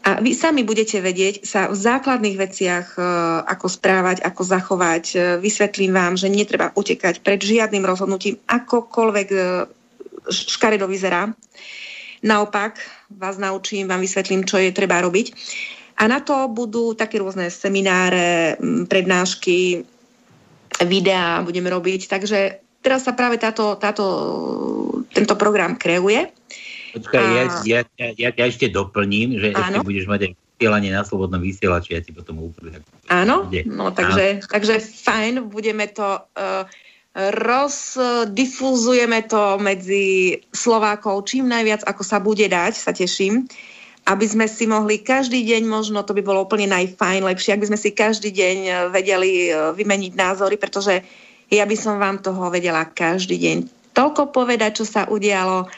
A vy sami budete vedieť sa v základných veciach, e, ako správať, ako zachovať. E, vysvetlím vám, že netreba utekať pred žiadnym rozhodnutím, akokoľvek e, škaredo vyzerá. Naopak vás naučím, vám vysvetlím, čo je treba robiť. A na to budú také rôzne semináre, prednášky, videá budeme robiť. Takže teraz sa práve táto, táto, tento program kreuje. Počkaj, a... ja, ja, ja, ja, ešte doplním, že Áno. ešte budeš mať aj vysielanie na slobodnom vysielači, ja ti potom úplne... Áno, no takže, takže fajn, budeme to... Uh, rozdifúzujeme to medzi Slovákov. Čím najviac, ako sa bude dať, sa teším, aby sme si mohli každý deň, možno to by bolo úplne najfajn, lepšie, ak by sme si každý deň e, vedeli e, vymeniť názory, pretože ja by som vám toho vedela každý deň toľko povedať, čo sa udialo,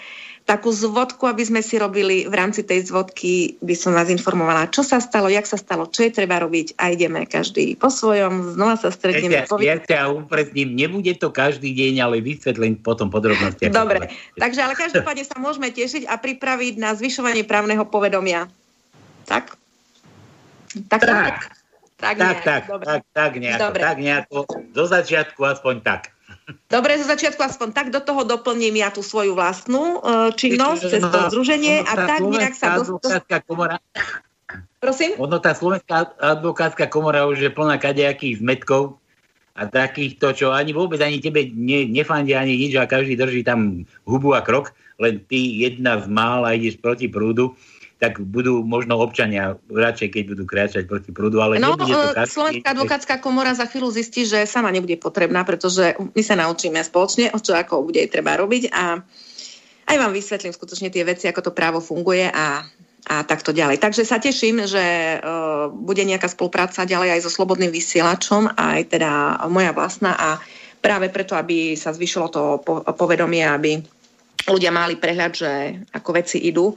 takú zvodku, aby sme si robili v rámci tej zvodky, by som vás informovala, čo sa stalo, jak sa stalo, čo je treba robiť a ideme každý po svojom, znova sa stretneme. Ja, povie... ja ťa upresním, nebude to každý deň, ale vysvetlím potom podrobnosti. Dobre, takže ale každopádne sa môžeme tešiť a pripraviť na zvyšovanie právneho povedomia. Tak? Tak. Tak, tak, tak, tak, tak, tak, nejako, Dobre. tak nejako, do začiatku aspoň tak. Dobre, zo začiatku aspoň tak do toho doplním ja tú svoju vlastnú uh, činnosť cez to združenie a tak nejak sa komora. Prosím? Ono tá slovenská advokátska komora už je plná kadejakých zmetkov a takýchto, čo ani vôbec ani tebe ne, nefandia ani nič a každý drží tam hubu a krok, len ty jedna z mála ideš proti prúdu, tak budú možno občania radšej, keď budú kráčať proti prúdu, ale no, nebude to e, každý... Slovenská advokátska komora za chvíľu zistí, že sama nebude potrebná, pretože my sa naučíme spoločne, o čo ako bude treba robiť a aj vám vysvetlím skutočne tie veci, ako to právo funguje a, a takto ďalej. Takže sa teším, že uh, bude nejaká spolupráca ďalej aj so Slobodným vysielačom, aj teda moja vlastná a práve preto, aby sa zvyšilo to povedomie, aby ľudia mali prehľad, že ako veci idú,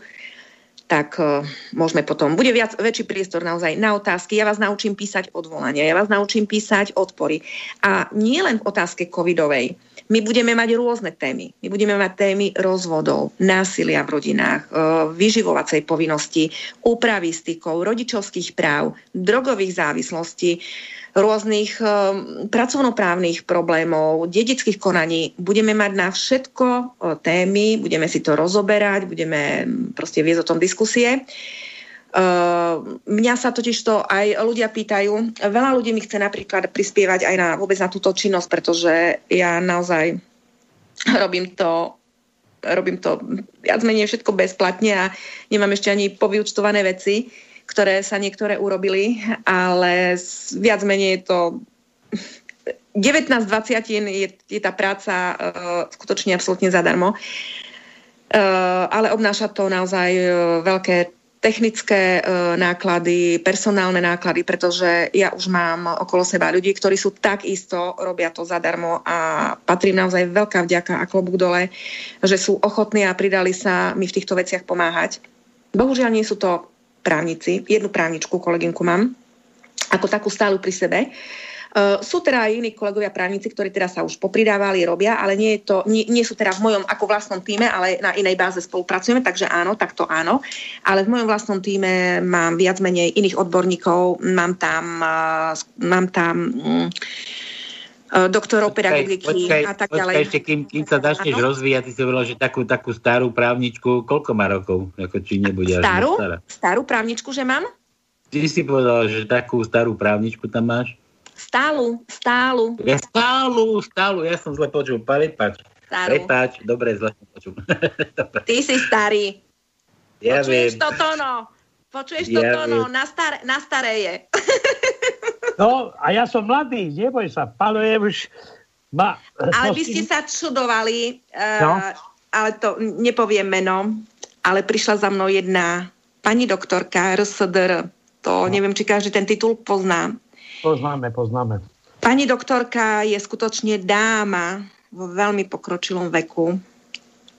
tak uh, môžeme potom. Bude viac, väčší priestor naozaj na otázky. Ja vás naučím písať odvolania, ja vás naučím písať odpory. A nie len v otázke covidovej. My budeme mať rôzne témy. My budeme mať témy rozvodov, násilia v rodinách, uh, vyživovacej povinnosti, úpravy stykov, rodičovských práv, drogových závislostí, rôznych um, pracovnoprávnych problémov, dedických konaní. Budeme mať na všetko uh, témy, budeme si to rozoberať, budeme proste viesť o tom diskusie. Uh, mňa sa totiž to aj ľudia pýtajú. Veľa ľudí mi chce napríklad prispievať aj na, vôbec na túto činnosť, pretože ja naozaj robím to robím to viac menej všetko bezplatne a nemám ešte ani povyučtované veci ktoré sa niektoré urobili, ale viac menej je to 19 20 je, je tá práca uh, skutočne absolútne zadarmo. Uh, ale obnáša to naozaj uh, veľké technické uh, náklady, personálne náklady, pretože ja už mám okolo seba ľudí, ktorí sú takisto, robia to zadarmo a patrí naozaj veľká vďaka a klobúk dole, že sú ochotní a pridali sa mi v týchto veciach pomáhať. Bohužiaľ nie sú to právnici, jednu právničku, kolegynku mám, ako takú stálu pri sebe. Uh, sú teda aj iní kolegovia právnici, ktorí teda sa už popridávali, robia, ale nie, je to, nie, nie sú teda v mojom ako vlastnom týme, ale na inej báze spolupracujeme, takže áno, takto áno. Ale v mojom vlastnom týme mám viac menej iných odborníkov, mám tam, uh, mám tam um, doktorov pedagogiky a tak ďalej. Počkaj, ešte kým, kým sa začneš rozvíjať, ty si hovorila, že takú, takú starú právničku, koľko má rokov? Ako, či nebude starú? Stará? Starú právničku, že mám? Ty si povedala, že takú starú právničku tam máš? Stálu, stálu. Ja stálu, stálu, ja som zle počul, prepač. Prepač, dobre, zle som počul. Ty si starý. Ja Počuješ viem. to tono? Počuješ ja to tono? Na, star- na staré je. No, a ja som mladý, neboj sa, Palo je už... Ma, ale by ste sa čudovali, uh, no? ale to nepoviem meno, ale prišla za mnou jedna pani doktorka RSDR, to no. neviem, či každý ten titul pozná. Poznáme, poznáme. Pani doktorka je skutočne dáma vo veľmi pokročilom veku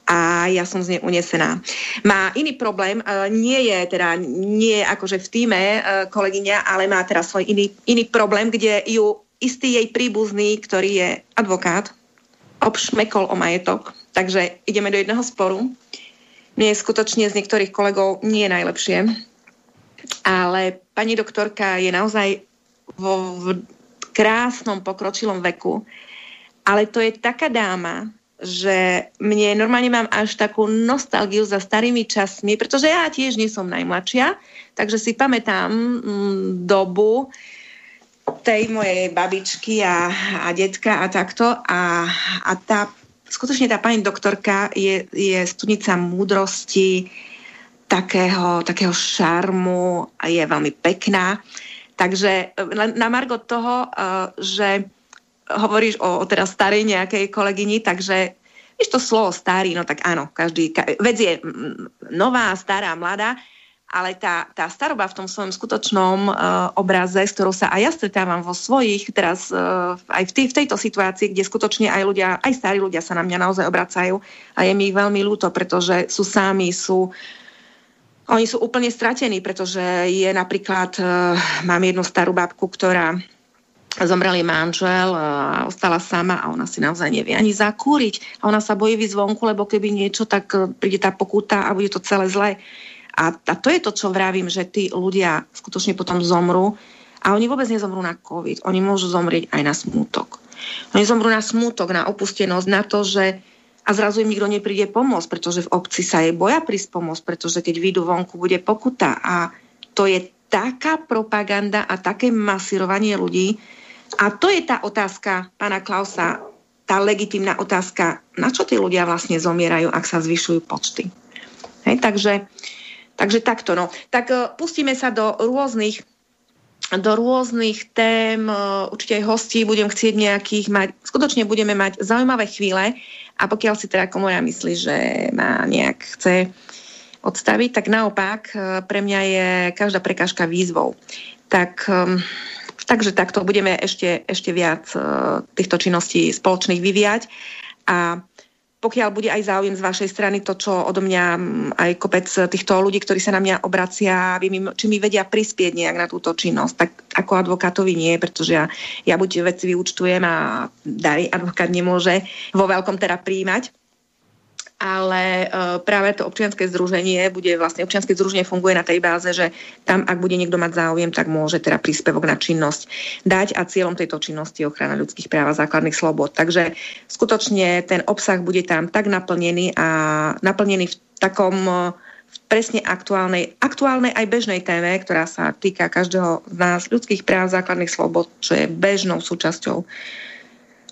a ja som z nej unesená. Má iný problém, e, nie je teda, nie je akože v týme e, kolegyňa, ale má teraz svoj iný, iný problém, kde ju istý jej príbuzný, ktorý je advokát, obšmekol o majetok, takže ideme do jedného sporu. Mne je skutočne z niektorých kolegov nie najlepšie, ale pani doktorka je naozaj vo v krásnom pokročilom veku, ale to je taká dáma, že mne normálne mám až takú nostalgiu za starými časmi, pretože ja tiež nie som najmladšia, takže si pamätám mm, dobu tej mojej babičky a, a detka a takto a, a tá, skutočne tá pani doktorka je, je studnica múdrosti, takého, takého šarmu a je veľmi pekná. Takže na Margo toho, uh, že hovoríš o, o teraz starej nejakej kolegyni, takže vieš to slovo starý, no tak áno, každý, ka, vec je nová, stará, mladá, ale tá, tá staroba v tom svojom skutočnom uh, obraze, s ktorou sa aj ja stretávam vo svojich, teraz uh, aj v, tý, v tejto situácii, kde skutočne aj ľudia, aj starí ľudia sa na mňa naozaj obracajú a je mi veľmi ľúto, pretože sú sami, sú oni sú úplne stratení, pretože je napríklad, uh, mám jednu starú babku, ktorá zomrel jej manžel ostala sama a ona si naozaj nevie ani zakúriť. A ona sa bojí vyjsť vonku, lebo keby niečo, tak e, príde tá pokuta a bude to celé zlé. A, a to je to, čo vravím, že tí ľudia skutočne potom zomrú a oni vôbec nezomrú na COVID. Oni môžu zomrieť aj na smútok. Oni zomrú na smútok, na opustenosť, na to, že a zrazu im nikto nepríde pomôcť, pretože v obci sa jej boja prísť pomôcť, pretože keď vyjdu vonku, bude pokuta. A to je taká propaganda a také masírovanie ľudí, a to je tá otázka pána Klausa. tá legitimná otázka, na čo tí ľudia vlastne zomierajú, ak sa zvyšujú počty. Hej, takže, takže takto. No. Tak uh, pustíme sa do rôznych do rôznych tém, určite aj hostí budem chcieť nejakých mať, skutočne budeme mať zaujímavé chvíle a pokiaľ si teda komora myslí, že ma nejak chce odstaviť, tak naopak pre mňa je každá prekážka výzvou. Tak um, Takže takto budeme ešte, ešte viac uh, týchto činností spoločných vyvíjať. A pokiaľ bude aj záujem z vašej strany, to, čo odo mňa aj kopec týchto ľudí, ktorí sa na mňa obracia, či mi vedia prispieť nejak na túto činnosť, tak ako advokátovi nie, pretože ja, ja buď veci vyučtujem a dary advokát nemôže vo veľkom teda príjmať ale uh, práve to občianske združenie bude vlastne, občianske združenie funguje na tej báze, že tam, ak bude niekto mať záujem, tak môže teda príspevok na činnosť dať a cieľom tejto činnosti je ochrana ľudských práv a základných slobod. Takže skutočne ten obsah bude tam tak naplnený a naplnený v takom uh, presne aktuálnej, aktuálnej aj bežnej téme, ktorá sa týka každého z nás ľudských práv, základných slobod, čo je bežnou súčasťou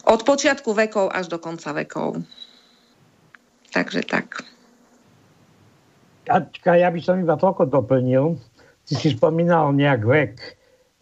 od počiatku vekov až do konca vekov. Takže tak. Kačka, ja by som iba toľko doplnil. Ty si spomínal nejak vek.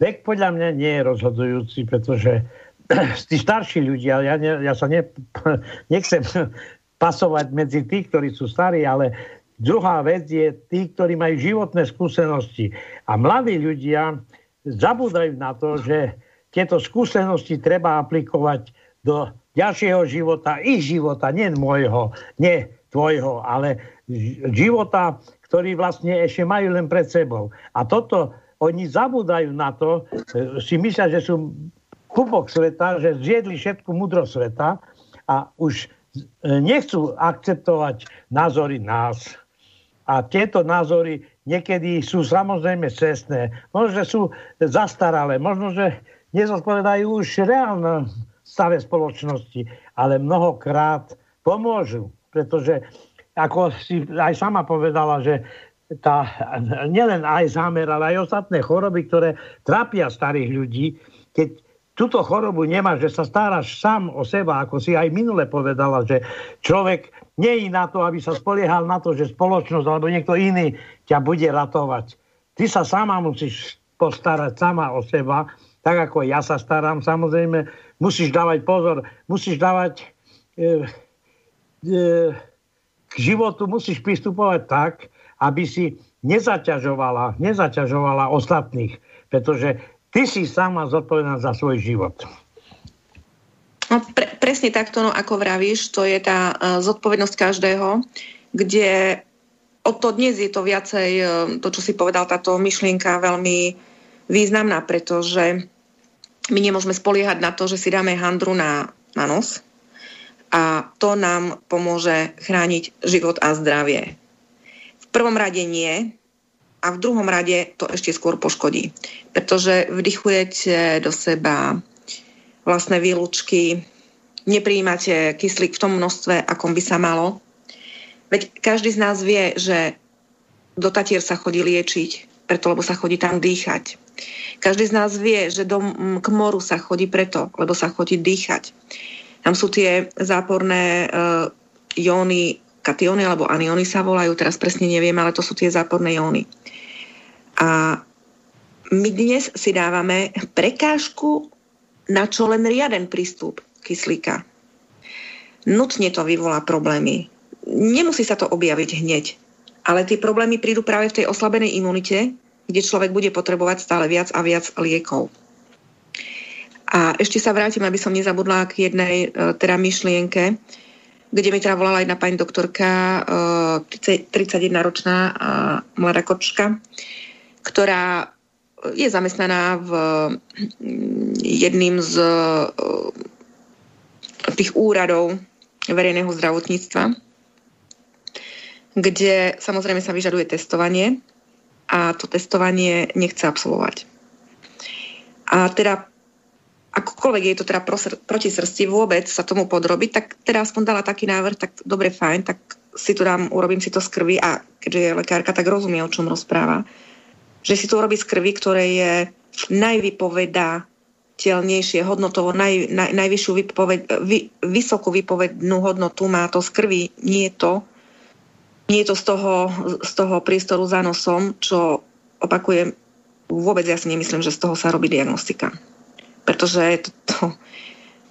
Vek podľa mňa nie je rozhodujúci, pretože tí starší ľudia, ja, ne, ja sa ne, nechcem pasovať medzi tých, ktorí sú starí, ale druhá vec je tí, ktorí majú životné skúsenosti. A mladí ľudia zabúdajú na to, že tieto skúsenosti treba aplikovať do ďalšieho života, ich života, nie môjho, nie tvojho, ale života, ktorý vlastne ešte majú len pred sebou. A toto, oni zabúdajú na to, e, si myslia, že sú kubok sveta, že zjedli všetku mudro sveta a už e, nechcú akceptovať názory nás. A tieto názory niekedy sú samozrejme cestné, možno, že sú zastaralé, možno, že nezodpovedajú už reálne stave spoločnosti, ale mnohokrát pomôžu, pretože ako si aj sama povedala, že tá, nielen zámer, ale aj ostatné choroby, ktoré trápia starých ľudí, keď túto chorobu nemáš, že sa staráš sám o seba, ako si aj minule povedala, že človek nie je na to, aby sa spoliehal na to, že spoločnosť alebo niekto iný ťa bude ratovať. Ty sa sama musíš postarať sama o seba, tak ako ja sa starám samozrejme musíš dávať pozor, musíš dávať e, e, k životu, musíš pristupovať tak, aby si nezaťažovala, nezaťažovala ostatných, pretože ty si sama zodpovedná za svoj život. No, pre, presne takto, no, ako vravíš, to je tá uh, zodpovednosť každého, kde o to dnes je to viacej, uh, to, čo si povedal, táto myšlienka veľmi významná, pretože my nemôžeme spoliehať na to, že si dáme handru na, na nos a to nám pomôže chrániť život a zdravie. V prvom rade nie a v druhom rade to ešte skôr poškodí, pretože vdychujete do seba vlastné výlučky, nepríjmate kyslík v tom množstve, akom by sa malo. Veď každý z nás vie, že do Tatier sa chodí liečiť, preto lebo sa chodí tam dýchať. Každý z nás vie, že do, k moru sa chodí preto, lebo sa chodí dýchať. Tam sú tie záporné uh, jóny, kationy alebo aniony sa volajú, teraz presne neviem, ale to sú tie záporné jóny. A my dnes si dávame prekážku na čo len riaden prístup kyslíka. Nutne to vyvolá problémy. Nemusí sa to objaviť hneď, ale tie problémy prídu práve v tej oslabenej imunite, kde človek bude potrebovať stále viac a viac liekov. A ešte sa vrátim, aby som nezabudla k jednej e, teda myšlienke, kde mi teda volala jedna pani doktorka, 31-ročná e, e, mladá kočka, ktorá je zamestnaná v jedným z tých úradov verejného zdravotníctva, kde samozrejme sa vyžaduje testovanie a to testovanie nechce absolvovať. A teda akokoľvek je to teda proti srsti vôbec sa tomu podrobiť, tak teda aspoň dala taký návrh, tak dobre, fajn, tak si to dám, urobím si to z krvi a keďže je lekárka, tak rozumie, o čom rozpráva. Že si to urobí z krvi, ktoré je najvypoveda najviditeľnejšie hodnotovo, naj, naj, najvyššiu vypoved, vy, vysokú vypovednú hodnotu má to z krvi, nie to, nie je to z toho, z toho priestoru za nosom, čo opakujem, vôbec ja si nemyslím, že z toho sa robí diagnostika. Pretože to, to,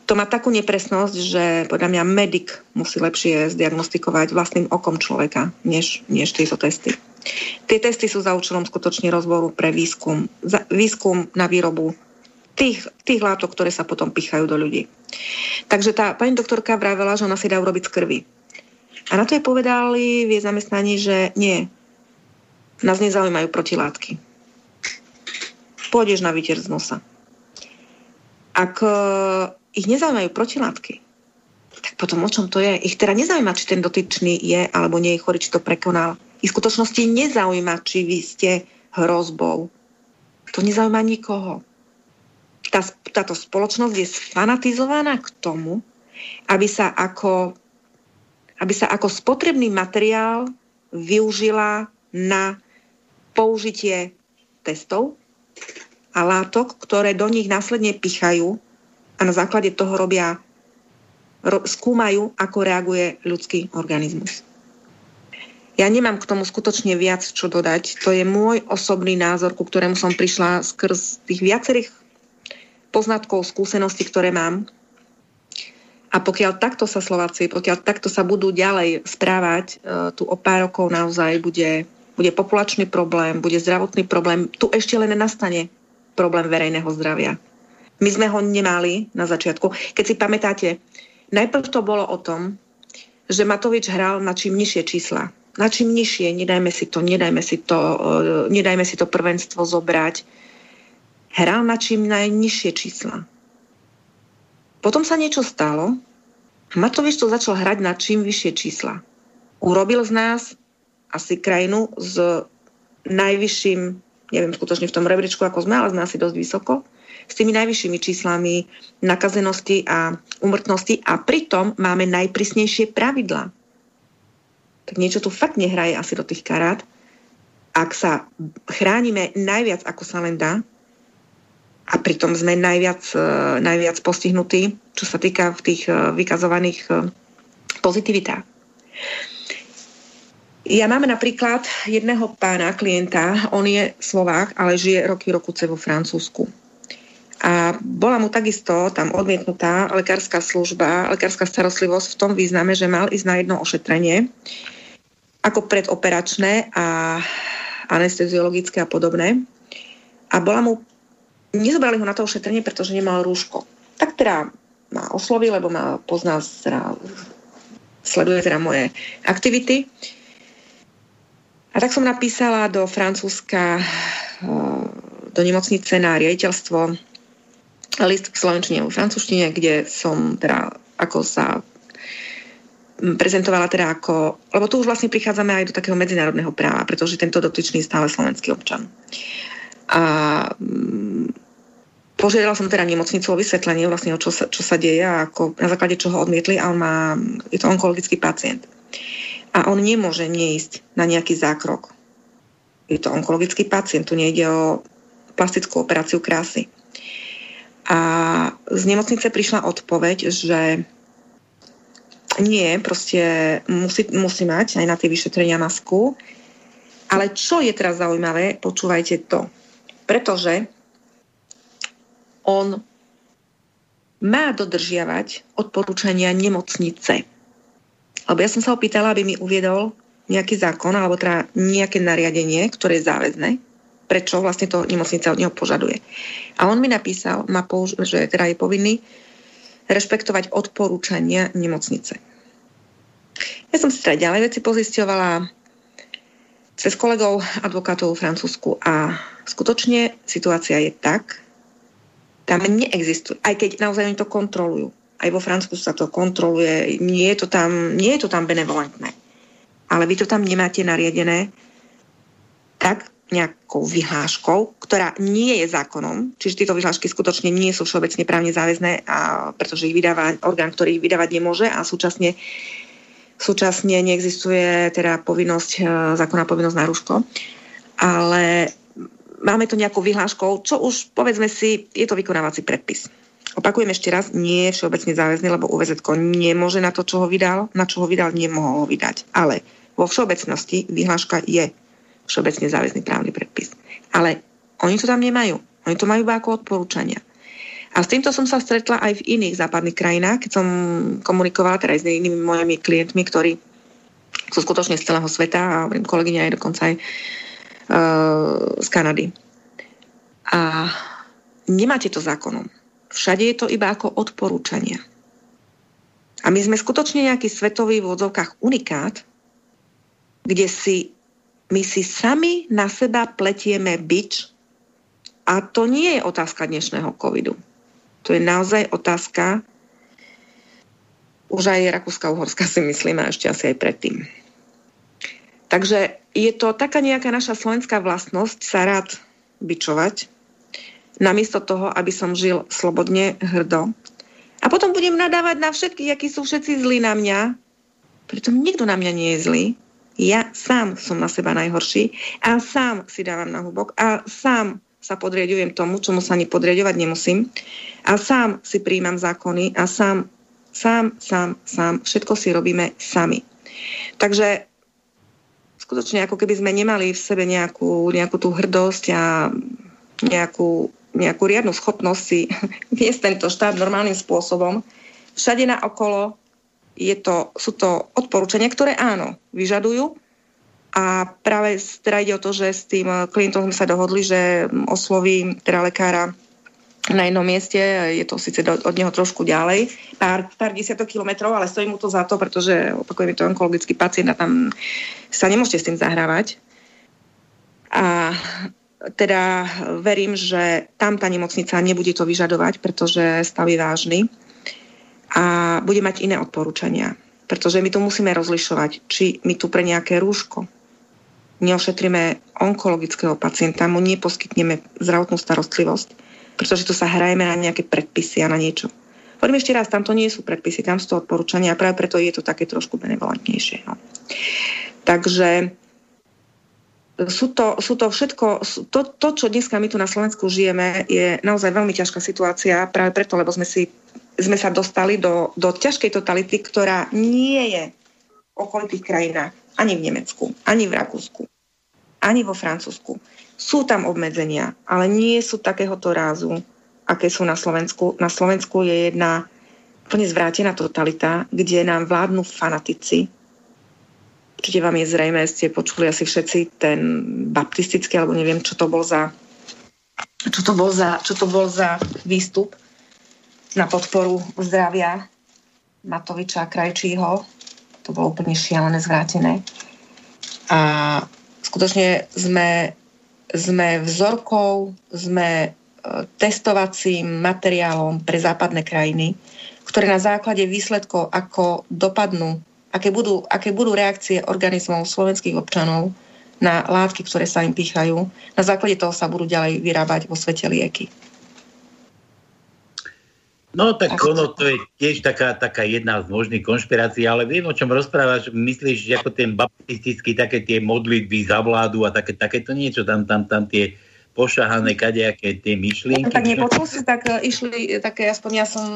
to má takú nepresnosť, že podľa mňa medic musí lepšie zdiagnostikovať vlastným okom človeka, než, než tieto testy. Tie testy sú za účelom skutočne rozboru pre výskum. Za, výskum na výrobu tých, tých látok, ktoré sa potom pichajú do ľudí. Takže tá pani doktorka vravela, že ona si dá urobiť z krvi. A na to je povedali v jej zamestnaní, že nie, nás nezaujímajú protilátky. Pôjdeš na výter z nosa. Ak e, ich nezaujímajú protilátky, tak potom o čom to je? Ich teda nezaujíma, či ten dotyčný je alebo nie je chorý, či to prekonal. Ich v skutočnosti nezaujíma, či vy ste hrozbou. To nezaujíma nikoho tá, táto spoločnosť je sfanatizovaná k tomu, aby sa ako, aby sa ako spotrebný materiál využila na použitie testov a látok, ktoré do nich následne pichajú a na základe toho robia, ro, skúmajú, ako reaguje ľudský organizmus. Ja nemám k tomu skutočne viac čo dodať. To je môj osobný názor, ku ktorému som prišla skrz tých viacerých poznatkov, skúseností, ktoré mám. A pokiaľ takto sa Slováci, pokiaľ takto sa budú ďalej správať, e, tu o pár rokov naozaj bude, bude populačný problém, bude zdravotný problém. Tu ešte len nastane problém verejného zdravia. My sme ho nemali na začiatku. Keď si pamätáte, najprv to bolo o tom, že Matovič hral na čím nižšie čísla. Na čím nižšie, nedajme si to, nedajme si to, e, nedajme si to prvenstvo zobrať hral na čím najnižšie čísla. Potom sa niečo stalo Matovič to začal hrať na čím vyššie čísla. Urobil z nás asi krajinu s najvyšším, neviem skutočne v tom rebríčku ako sme, ale sme asi dosť vysoko, s tými najvyššími číslami nakazenosti a umrtnosti a pritom máme najprísnejšie pravidla. Tak niečo tu fakt nehraje asi do tých karát. Ak sa chránime najviac, ako sa len dá, a pritom sme najviac, e, najviac postihnutí, čo sa týka v tých e, vykazovaných e, pozitivitách. Ja mám napríklad jedného pána, klienta, on je Slovák, ale žije roky rokuce vo Francúzsku. A bola mu takisto tam odmietnutá lekárska služba, lekárska starostlivosť v tom význame, že mal ísť na jedno ošetrenie ako predoperačné a anesteziologické a podobné. A bola mu nezobrali ho na to ošetrenie, pretože nemal rúško. Tak teda ma osloví, lebo ma pozná, teda, sleduje teda moje aktivity. A tak som napísala do Francúzska, eh, do nemocnice na riaditeľstvo list v slovenčine v francúzštine, kde som teda ako sa prezentovala teda ako, lebo tu už vlastne prichádzame aj do takého medzinárodného práva, pretože tento dotyčný je stále slovenský občan. A mm, požiadala som teda nemocnicu o vysvetlenie vlastne, čo sa, čo sa deje a ako, na základe čoho odmietli a má, je to onkologický pacient. A on nemôže neísť na nejaký zákrok. Je to onkologický pacient, tu nejde o plastickú operáciu krásy. A z nemocnice prišla odpoveď, že nie, proste musí, musí mať aj na tie vyšetrenia masku. Ale čo je teraz zaujímavé, počúvajte to pretože on má dodržiavať odporúčania nemocnice. Lebo ja som sa opýtala, aby mi uviedol nejaký zákon alebo teda nejaké nariadenie, ktoré je záväzné, prečo vlastne to nemocnica od neho požaduje. A on mi napísal, má použ- že teda je povinný rešpektovať odporúčania nemocnice. Ja som si teda ďalej veci pozisťovala cez kolegov advokátov v Francúzsku a skutočne situácia je tak, tam neexistuje, aj keď naozaj oni to kontrolujú. Aj vo Francúzsku sa to kontroluje, nie je to tam, nie je to tam benevolentné. Ale vy to tam nemáte nariadené tak nejakou vyhláškou, ktorá nie je zákonom, čiže tieto vyhlášky skutočne nie sú všeobecne právne záväzné, a, pretože ich vydáva orgán, ktorý ich vydávať nemôže a súčasne Súčasne neexistuje teda povinnosť, e, zákonná povinnosť na rúško. Ale máme to nejakou vyhláškou, čo už povedzme si, je to vykonávací predpis. Opakujem ešte raz, nie je všeobecne záväzný, lebo UVZ nemôže na to, čo ho vydal, na čo ho vydal, nemohol ho vydať. Ale vo všeobecnosti vyhláška je všeobecne záväzný právny predpis. Ale oni to tam nemajú. Oni to majú iba ako odporúčania. A s týmto som sa stretla aj v iných západných krajinách, keď som komunikovala teda s inými mojimi klientmi, ktorí sú skutočne z celého sveta a kolegyňa aj dokonca aj z Kanady. A nemáte to zákonom. Všade je to iba ako odporúčania. A my sme skutočne nejaký svetový v odzovkách unikát, kde si my si sami na seba pletieme bič a to nie je otázka dnešného covidu. To je naozaj otázka už aj Rakúska-Uhorska si myslím a ešte asi aj predtým. Takže je to taká nejaká naša slovenská vlastnosť sa rád bičovať, namiesto toho, aby som žil slobodne, hrdo. A potom budem nadávať na všetkých, akí sú všetci zlí na mňa. Pritom nikto na mňa nie je zlý. Ja sám som na seba najhorší a sám si dávam na hubok a sám sa podriadujem tomu, čomu sa ani podriadovať nemusím. A sám si príjmam zákony a sám, sám, sám, sám, všetko si robíme sami. Takže skutočne ako keby sme nemali v sebe nejakú, nejakú tú hrdosť a nejakú, nejakú riadnu schopnosť si viesť tento štát normálnym spôsobom. Všade na okolo je to, sú to odporúčania, ktoré áno, vyžadujú a práve teda ide o to, že s tým klientom sa dohodli, že osloví teda lekára na jednom mieste, je to síce od neho trošku ďalej, pár, pár desiatok kilometrov, ale stojí mu to za to, pretože opakujem, je to onkologický pacient a tam sa nemôžete s tým zahrávať. A teda verím, že tam tá nemocnica nebude to vyžadovať, pretože stav je vážny a bude mať iné odporúčania. Pretože my tu musíme rozlišovať, či my tu pre nejaké rúško neošetríme onkologického pacienta, mu neposkytneme zdravotnú starostlivosť, pretože tu sa hrajeme na nejaké predpisy a na niečo. Poďme ešte raz, tam to nie sú predpisy, tam sú to odporúčania a práve preto je to také trošku benevolentnejšie. No. Takže sú to, sú to všetko, to, to, čo dneska my tu na Slovensku žijeme, je naozaj veľmi ťažká situácia, práve preto, lebo sme, si, sme sa dostali do, do ťažkej totality, ktorá nie je v okolitých krajinách, ani v Nemecku, ani v Rakúsku ani vo Francúzsku. Sú tam obmedzenia, ale nie sú takéhoto rázu, aké sú na Slovensku. Na Slovensku je jedna úplne zvrátená totalita, kde nám vládnu fanatici. Určite vám je zrejme, ste počuli asi všetci ten baptistický, alebo neviem, čo to bol za čo to bol za, čo to bol za výstup na podporu zdravia Matoviča a Krajčího. To bolo úplne šialené, zvrátené. A skutočne sme, sme vzorkou, sme e, testovacím materiálom pre západné krajiny, ktoré na základe výsledkov, ako dopadnú, aké budú, aké budú reakcie organizmov slovenských občanov na látky, ktoré sa im pýchajú, na základe toho sa budú ďalej vyrábať vo svete lieky. No tak ono to je tiež taká, taká jedna z možných konšpirácií, ale viem, o čom rozprávaš. Myslíš, že ako ten baptistický, také tie modlitby za vládu a také, takéto niečo, tam, tam, tam tie pošahané kadejaké tie myšlienky. Tak nepočul si, tak uh, išli také, aspoň ja som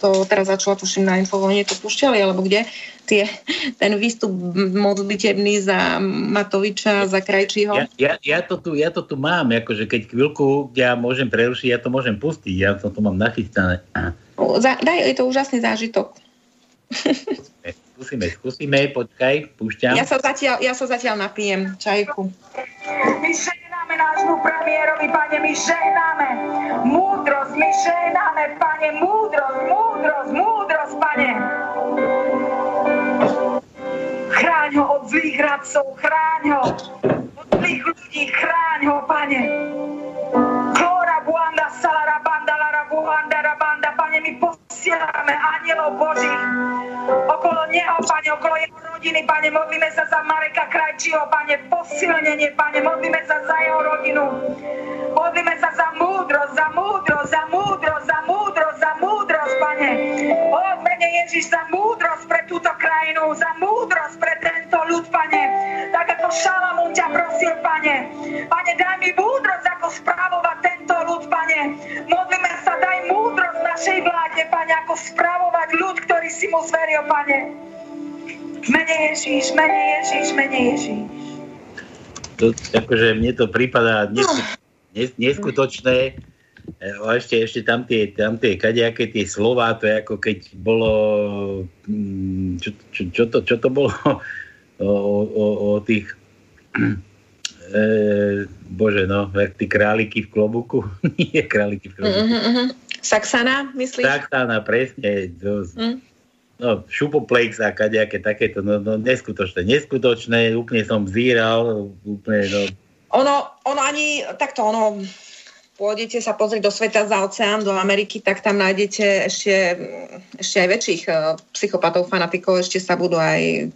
to teraz začala, tuším, na infovojne to púšťali, alebo kde, tie, ten výstup modlitebný za Matoviča, za Krajčího. Ja, ja, ja, to tu, ja to tu mám, akože keď chvíľku ja môžem prerušiť, ja to môžem pustiť, ja to tu mám nachystané. Za, daj, je to úžasný zážitok. Skúsime, skúsime, počkaj, púšťam. Ja sa zatiaľ, ja sa zatiaľ napijem čajku. Nášmu premiérovi, pane, my žehnáme múdrosť, my žehnáme, pane, múdrosť, múdrosť, múdrosť, pane. Chráň ho od zlých radcov, chráň ho od zlých ľudí, chráň ho, pane. Klora buanda salara banda buanda rabanda, pane, my posielame anielov Božích okolo neho, pane, okolo jeho rodiny, pane, modlíme sa za Mareka Krajčího, pane, posilnenie, pane, modlíme sa za jeho rodinu. Modlíme sa za múdrosť, za múdrosť, za múdrosť, za múdrosť, za múdrosť, pane. O, mene Ježiš, za múdrosť pre túto krajinu, za múdrosť pre tento ľud, pane. Tak ako Šalamún ťa prosil, pane. Pane, daj mi múdrosť, ako správovať tento ľud, pane. Modlíme sa, daj múdrosť našej vláde, pane, ako správovať ľud, ktorý si mu zveril, pane. Mene Ježíš, mene Ježíš, mene Ježíš. To, akože mne to prípada neskutočné, a ešte, ešte tam tie, tam tie kadejaké tie slova, to je ako keď bolo, mm, čo, čo, čo, to, čo to bolo o, o, o tých, e, bože no, tí králiky v klobuku, nie králiky v klobuku. Uh-huh, uh-huh. Saxana, myslíš? Saxana, presne. To, mm. No, šupoplex a kadejaké takéto, no, no neskutočné, neskutočné, úplne som zíral, úplne, no. Ono, ono ani, takto, ono, pôjdete sa pozrieť do sveta za oceán, do Ameriky, tak tam nájdete ešte, ešte aj väčších uh, psychopatov, fanatikov, ešte sa budú aj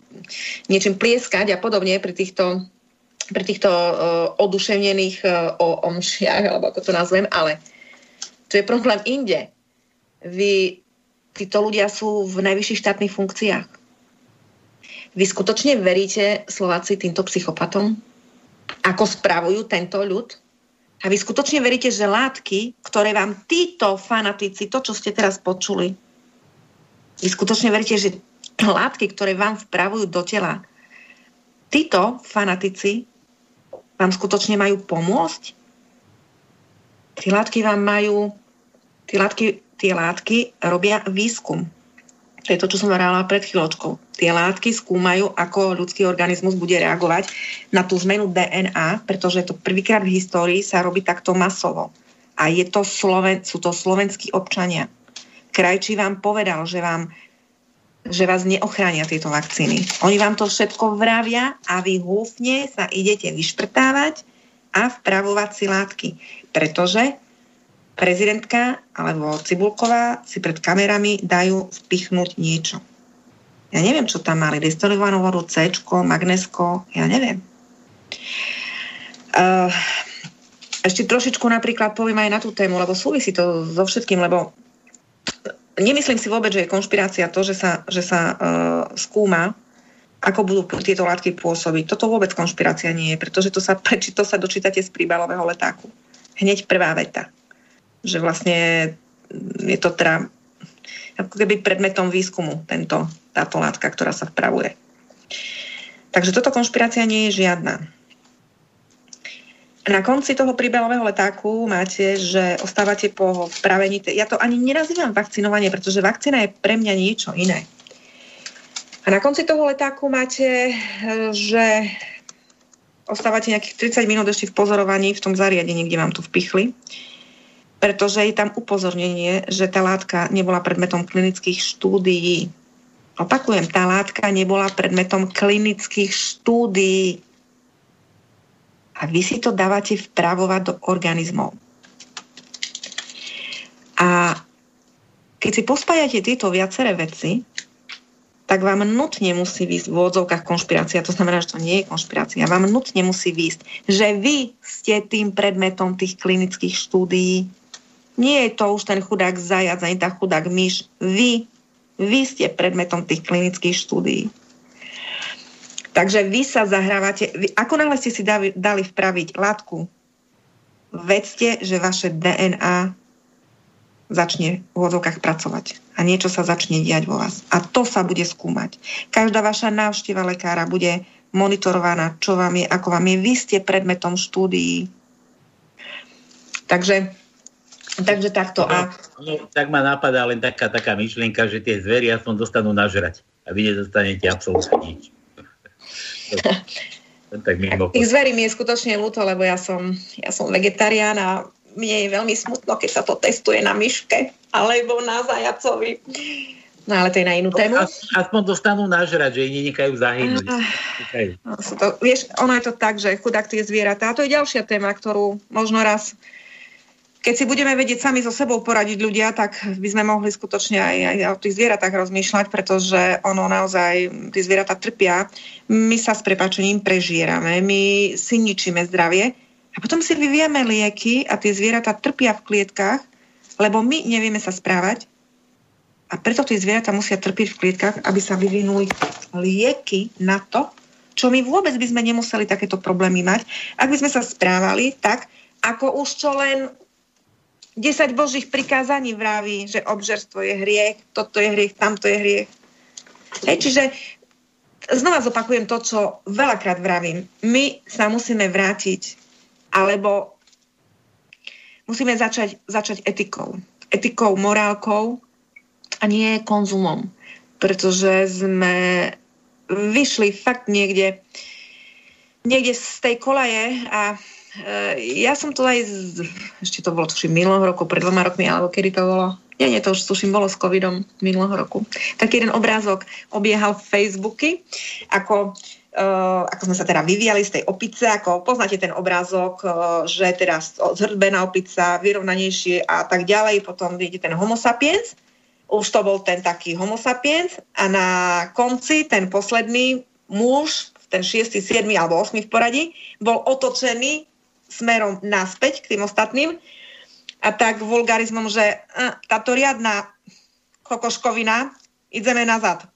niečím plieskať a podobne pri týchto, pri týchto uh, oduševnených uh, o omšiach, alebo ako to nazvem, ale to je problém inde. Vy, títo ľudia sú v najvyšších štátnych funkciách. Vy skutočne veríte Slováci týmto psychopatom? Ako spravujú tento ľud? A vy skutočne veríte, že látky, ktoré vám títo fanatici, to, čo ste teraz počuli, vy skutočne veríte, že látky, ktoré vám vpravujú do tela, títo fanatici vám skutočne majú pomôcť? Tí látky vám majú, tí látky, tie látky robia výskum. To je to, čo som hovorila pred chvíľočkou. Tie látky skúmajú, ako ľudský organizmus bude reagovať na tú zmenu DNA, pretože to prvýkrát v histórii sa robí takto masovo. A je to Sloven, sú to slovenskí občania. Krajčí vám povedal, že, vám, že vás neochránia tieto vakcíny. Oni vám to všetko vravia a vy húfne sa idete vyšprtávať a vpravovať si látky. Pretože prezidentka alebo Cibulková si pred kamerami dajú vpichnúť niečo. Ja neviem, čo tam mali. Destilovanú vodu, C, magnesko, ja neviem. Uh, ešte trošičku napríklad poviem aj na tú tému, lebo súvisí to so všetkým, lebo nemyslím si vôbec, že je konšpirácia to, že sa, že sa uh, skúma, ako budú tieto látky pôsobiť. Toto vôbec konšpirácia nie je, pretože to sa, to sa dočítate z príbalového letáku. Hneď prvá veta že vlastne je to teda ako keby predmetom výskumu tento, táto látka, ktorá sa vpravuje. Takže toto konšpirácia nie je žiadna. Na konci toho príbalového letáku máte, že ostávate po vpravení. Ja to ani nerazívam vakcinovanie, pretože vakcína je pre mňa niečo iné. A na konci toho letáku máte, že ostávate nejakých 30 minút ešte v pozorovaní v tom zariadení, kde vám to vpichli pretože je tam upozornenie, že tá látka nebola predmetom klinických štúdií. Opakujem, tá látka nebola predmetom klinických štúdií. A vy si to dávate vpravovať do organizmov. A keď si pospájate tieto viaceré veci, tak vám nutne musí výsť v odzovkách konšpirácia, to znamená, že to nie je konšpirácia, vám nutne musí výsť, že vy ste tým predmetom tých klinických štúdií nie je to už ten chudák zajac, ani tá chudák myš. Vy, vy ste predmetom tých klinických štúdií. Takže vy sa zahrávate, vy, ako náhle ste si dali, dali vpraviť látku, vedzte, že vaše DNA začne v úvodzovkách pracovať a niečo sa začne diať vo vás. A to sa bude skúmať. Každá vaša návšteva lekára bude monitorovaná, čo vám je, ako vám je. Vy ste predmetom štúdií. Takže Takže takto. A... No, tak ma napadá len taká, taká myšlienka, že tie zvery aspoň dostanú nažrať a vy nedostanete absolútne nič. tak mimo. Tých zverí mi je skutočne ľúto, lebo ja som, ja som vegetarián a mne je veľmi smutno, keď sa to testuje na myške alebo na zajacovi. No ale to je na inú tému. Aspoň dostanú nažrať, že ich nenekajú zahynúť. No, to, vieš, ono je to tak, že chudák tie zvieratá. A to je ďalšia téma, ktorú možno raz keď si budeme vedieť sami so sebou poradiť ľudia, tak by sme mohli skutočne aj, aj o tých zvieratách rozmýšľať, pretože ono naozaj, tí zvieratá trpia. My sa s prepačením prežierame, my si ničíme zdravie. A potom si vyvieme lieky a tie zvieratá trpia v klietkách, lebo my nevieme sa správať. A preto tie zvieratá musia trpiť v klietkách, aby sa vyvinuli lieky na to, čo my vôbec by sme nemuseli takéto problémy mať, ak by sme sa správali tak, ako už čo len 10 božích prikázaní vraví, že obžerstvo je hriech, toto je hriech, tamto je hriech. Hej, čiže znova zopakujem to, čo veľakrát vravím. My sa musíme vrátiť, alebo musíme začať, začať etikou. Etikou, morálkou a nie konzumom. Pretože sme vyšli fakt niekde, niekde z tej kolaje a ja som to aj, z, ešte to bolo tuším minulého roku, pred dvoma rokmi, alebo kedy to bolo, nie, nie, to už tuším bolo s covidom minulého roku. Taký jeden obrázok obiehal Facebooky, ako Uh, ako sme sa teda vyvíjali z tej opice, ako poznáte ten obrázok, uh, že teraz zhrbená opica, vyrovnanejšie a tak ďalej, potom vidíte ten homo sapiens, už to bol ten taký homo sapiens a na konci ten posledný muž, ten 6., 7. alebo 8. v poradí, bol otočený smerom naspäť k tým ostatným a tak vulgarizmom, že uh, táto riadna kokoškovina, ideme nazad.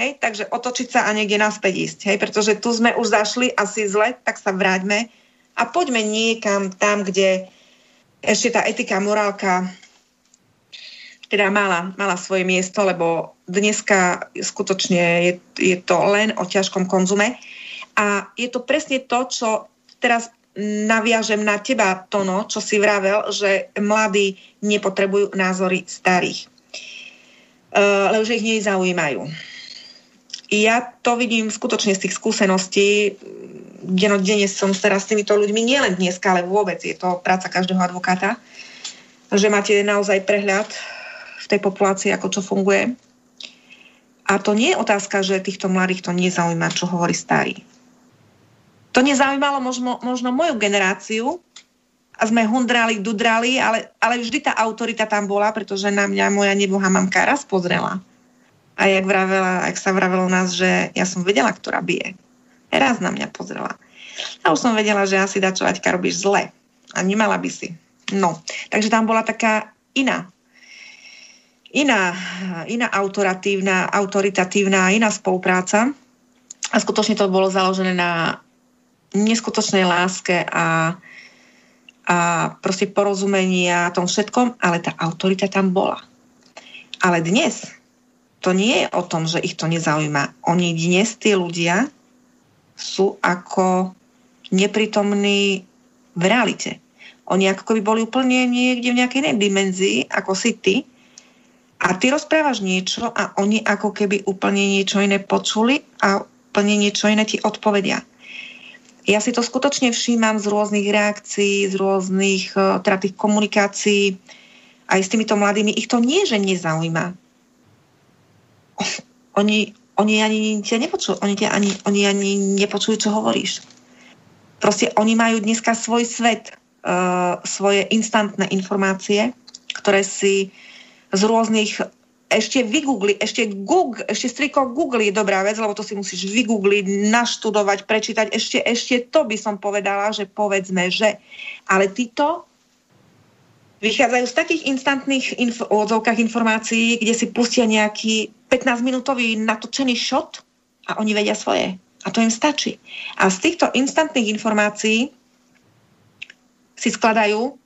Hej, takže otočiť sa a niekde naspäť ísť. Hej, pretože tu sme už zašli asi zle, tak sa vráťme a poďme niekam tam, kde ešte tá etika, morálka teda mala, mala svoje miesto, lebo dneska skutočne je, je to len o ťažkom konzume. A je to presne to, čo teraz naviažem na teba, Tono, čo si vravel, že mladí nepotrebujú názory starých. Uh, lebo že ich nezaujímajú. Ja to vidím skutočne z tých skúseností. Denodene som teraz s týmito ľuďmi, nielen dneska, ale vôbec. Je to práca každého advokáta. Že máte naozaj prehľad v tej populácii, ako čo funguje. A to nie je otázka, že týchto mladých to nezaujíma, čo hovorí starý to nezaujímalo možno, možno moju generáciu a sme hundrali, dudrali, ale, ale vždy tá autorita tam bola, pretože na mňa moja nebohá mamka raz pozrela. A jak, vravela, jak sa vravelo nás, že ja som vedela, ktorá bije. Raz na mňa pozrela. A už som vedela, že asi čo Aťka robíš zle. A nemala by si. No, takže tam bola taká iná iná, iná autoratívna, autoritatívna, iná spolupráca. A skutočne to bolo založené na neskutočnej láske a, a proste porozumení a tom všetkom, ale tá autorita tam bola. Ale dnes to nie je o tom, že ich to nezaujíma. Oni dnes, tí ľudia, sú ako neprítomní v realite. Oni ako keby boli úplne niekde v nejakej inej dimenzii, ako si ty. A ty rozprávaš niečo a oni ako keby úplne niečo iné počuli a úplne niečo iné ti odpovedia. Ja si to skutočne všímam z rôznych reakcií, z rôznych e, teda tých komunikácií aj s týmito mladými. Ich to nie, že nezaujíma. Oni, oni ani ťa nepočujú, oni, ťa ani, oni ani nepočujú, čo hovoríš. Proste oni majú dneska svoj svet, uh, svoje instantné informácie, ktoré si z rôznych ešte vygoogli, ešte Google, ešte striko Google je dobrá vec, lebo to si musíš vygoogliť, naštudovať, prečítať. Ešte, ešte to by som povedala, že povedzme, že. Ale títo vychádzajú z takých instantných inf- odzovkách informácií, kde si pustia nejaký 15-minútový natočený shot a oni vedia svoje. A to im stačí. A z týchto instantných informácií si skladajú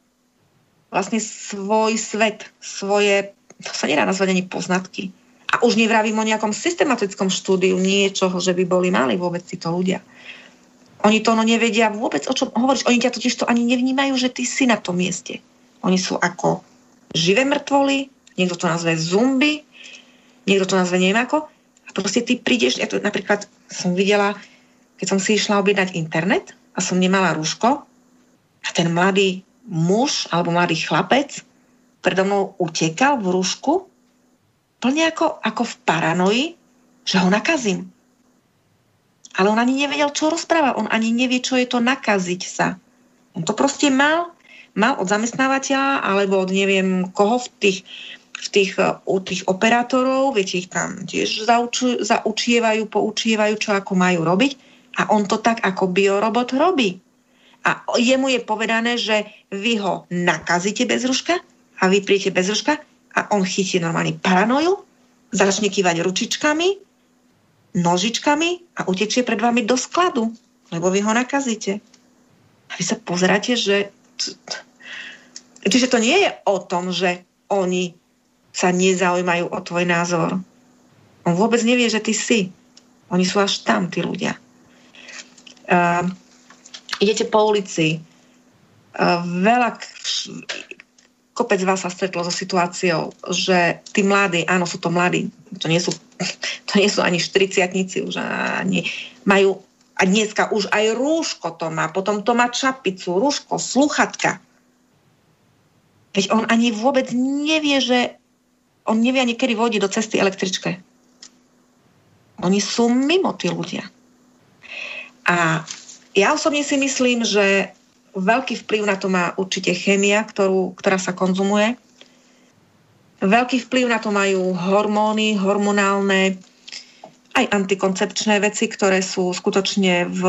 vlastne svoj svet, svoje to sa nedá nazvať ani poznatky. A už nevravím o nejakom systematickom štúdiu niečoho, že by boli mali vôbec títo ľudia. Oni to no nevedia vôbec, o čom hovoríš. Oni ťa totiž to ani nevnímajú, že ty si na tom mieste. Oni sú ako živé mŕtvoly, niekto to nazve zumby, niekto to nazve neviem ako. A proste ty prídeš, ja to napríklad som videla, keď som si išla objednať internet a som nemala rúško a ten mladý muž alebo mladý chlapec predo mnou utekal v rúšku, plne ako, ako v paranoji, že ho nakazím. Ale on ani nevedel, čo rozpráva. On ani nevie, čo je to nakaziť sa. On to proste mal, mal od zamestnávateľa alebo od neviem koho v tých, v tých, u tých operátorov, viete, ich tam tiež zauču, zaučievajú, poučievajú, čo ako majú robiť. A on to tak ako biorobot robí. A jemu je povedané, že vy ho nakazíte bez ruška a vy príjete bez ruška a on chytí normálne paranoju, začne kývať ručičkami, nožičkami a utečie pred vami do skladu, lebo vy ho nakazíte. A vy sa pozeráte, že... Čiže to nie je o tom, že oni sa nezaujímajú o tvoj názor. On vôbec nevie, že ty si. Oni sú až tam, tí ľudia. Uh, idete po ulici, uh, veľa, kopec vás sa stretlo so situáciou, že tí mladí, áno, sú to mladí, to nie sú, to nie sú ani štriciatnici už ani, majú a dneska už aj rúško to má, potom to má čapicu, rúško, sluchatka. Veď on ani vôbec nevie, že on nevie ani kedy vodí do cesty električke. Oni sú mimo tí ľudia. A ja osobne si myslím, že veľký vplyv na to má určite chémia, ktorú, ktorá sa konzumuje. Veľký vplyv na to majú hormóny, hormonálne, aj antikoncepčné veci, ktoré sú skutočne v...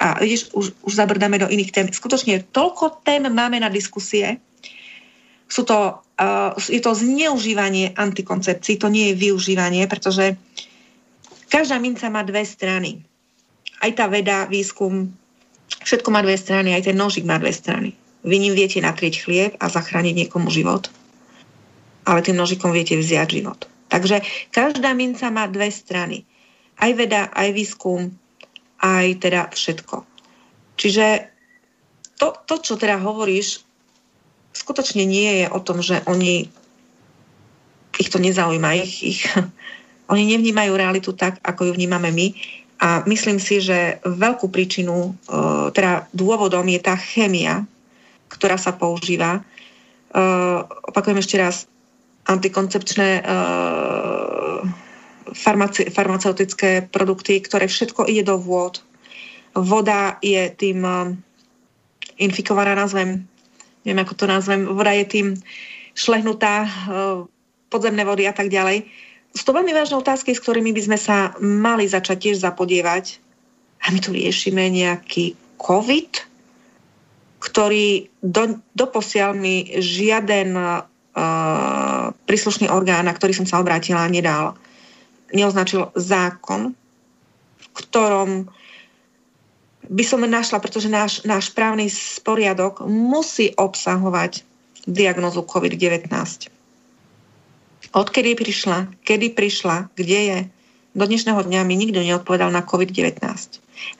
A vidíš, už, už zabrdáme do iných tém. Skutočne toľko tém máme na diskusie. Sú to, uh, je to zneužívanie antikoncepcií, to nie je využívanie, pretože každá minca má dve strany. Aj tá veda, výskum, všetko má dve strany, aj ten nožik má dve strany. Vy ním viete nakrieť chlieb a zachrániť niekomu život, ale tým nožikom viete vziať život. Takže každá minca má dve strany. Aj veda, aj výskum, aj teda všetko. Čiže to, to čo teda hovoríš, skutočne nie je o tom, že oni ich to nezaujíma, ich, ich, oni nevnímajú realitu tak, ako ju vnímame my. A myslím si, že veľkú príčinu, e, teda dôvodom je tá chémia, ktorá sa používa. E, opakujem ešte raz, antikoncepčné uh, farmaci- farmaceutické produkty, ktoré všetko ide do vôd. Voda je tým infikovaná, nazvem, neviem ako to nazvem, voda je tým šlehnutá, podzemné vody a tak ďalej. Sú to veľmi vážne otázky, s ktorými by sme sa mali začať tiež zapodievať. A my tu riešime nejaký COVID, ktorý do, doposiaľ mi žiaden uh, príslušný orgán, na ktorý som sa obrátila, nedal, neoznačil zákon, v ktorom by som našla, pretože náš, náš právny sporiadok musí obsahovať diagnozu COVID-19. Odkedy prišla, kedy prišla, kde je, do dnešného dňa mi nikto neodpovedal na COVID-19.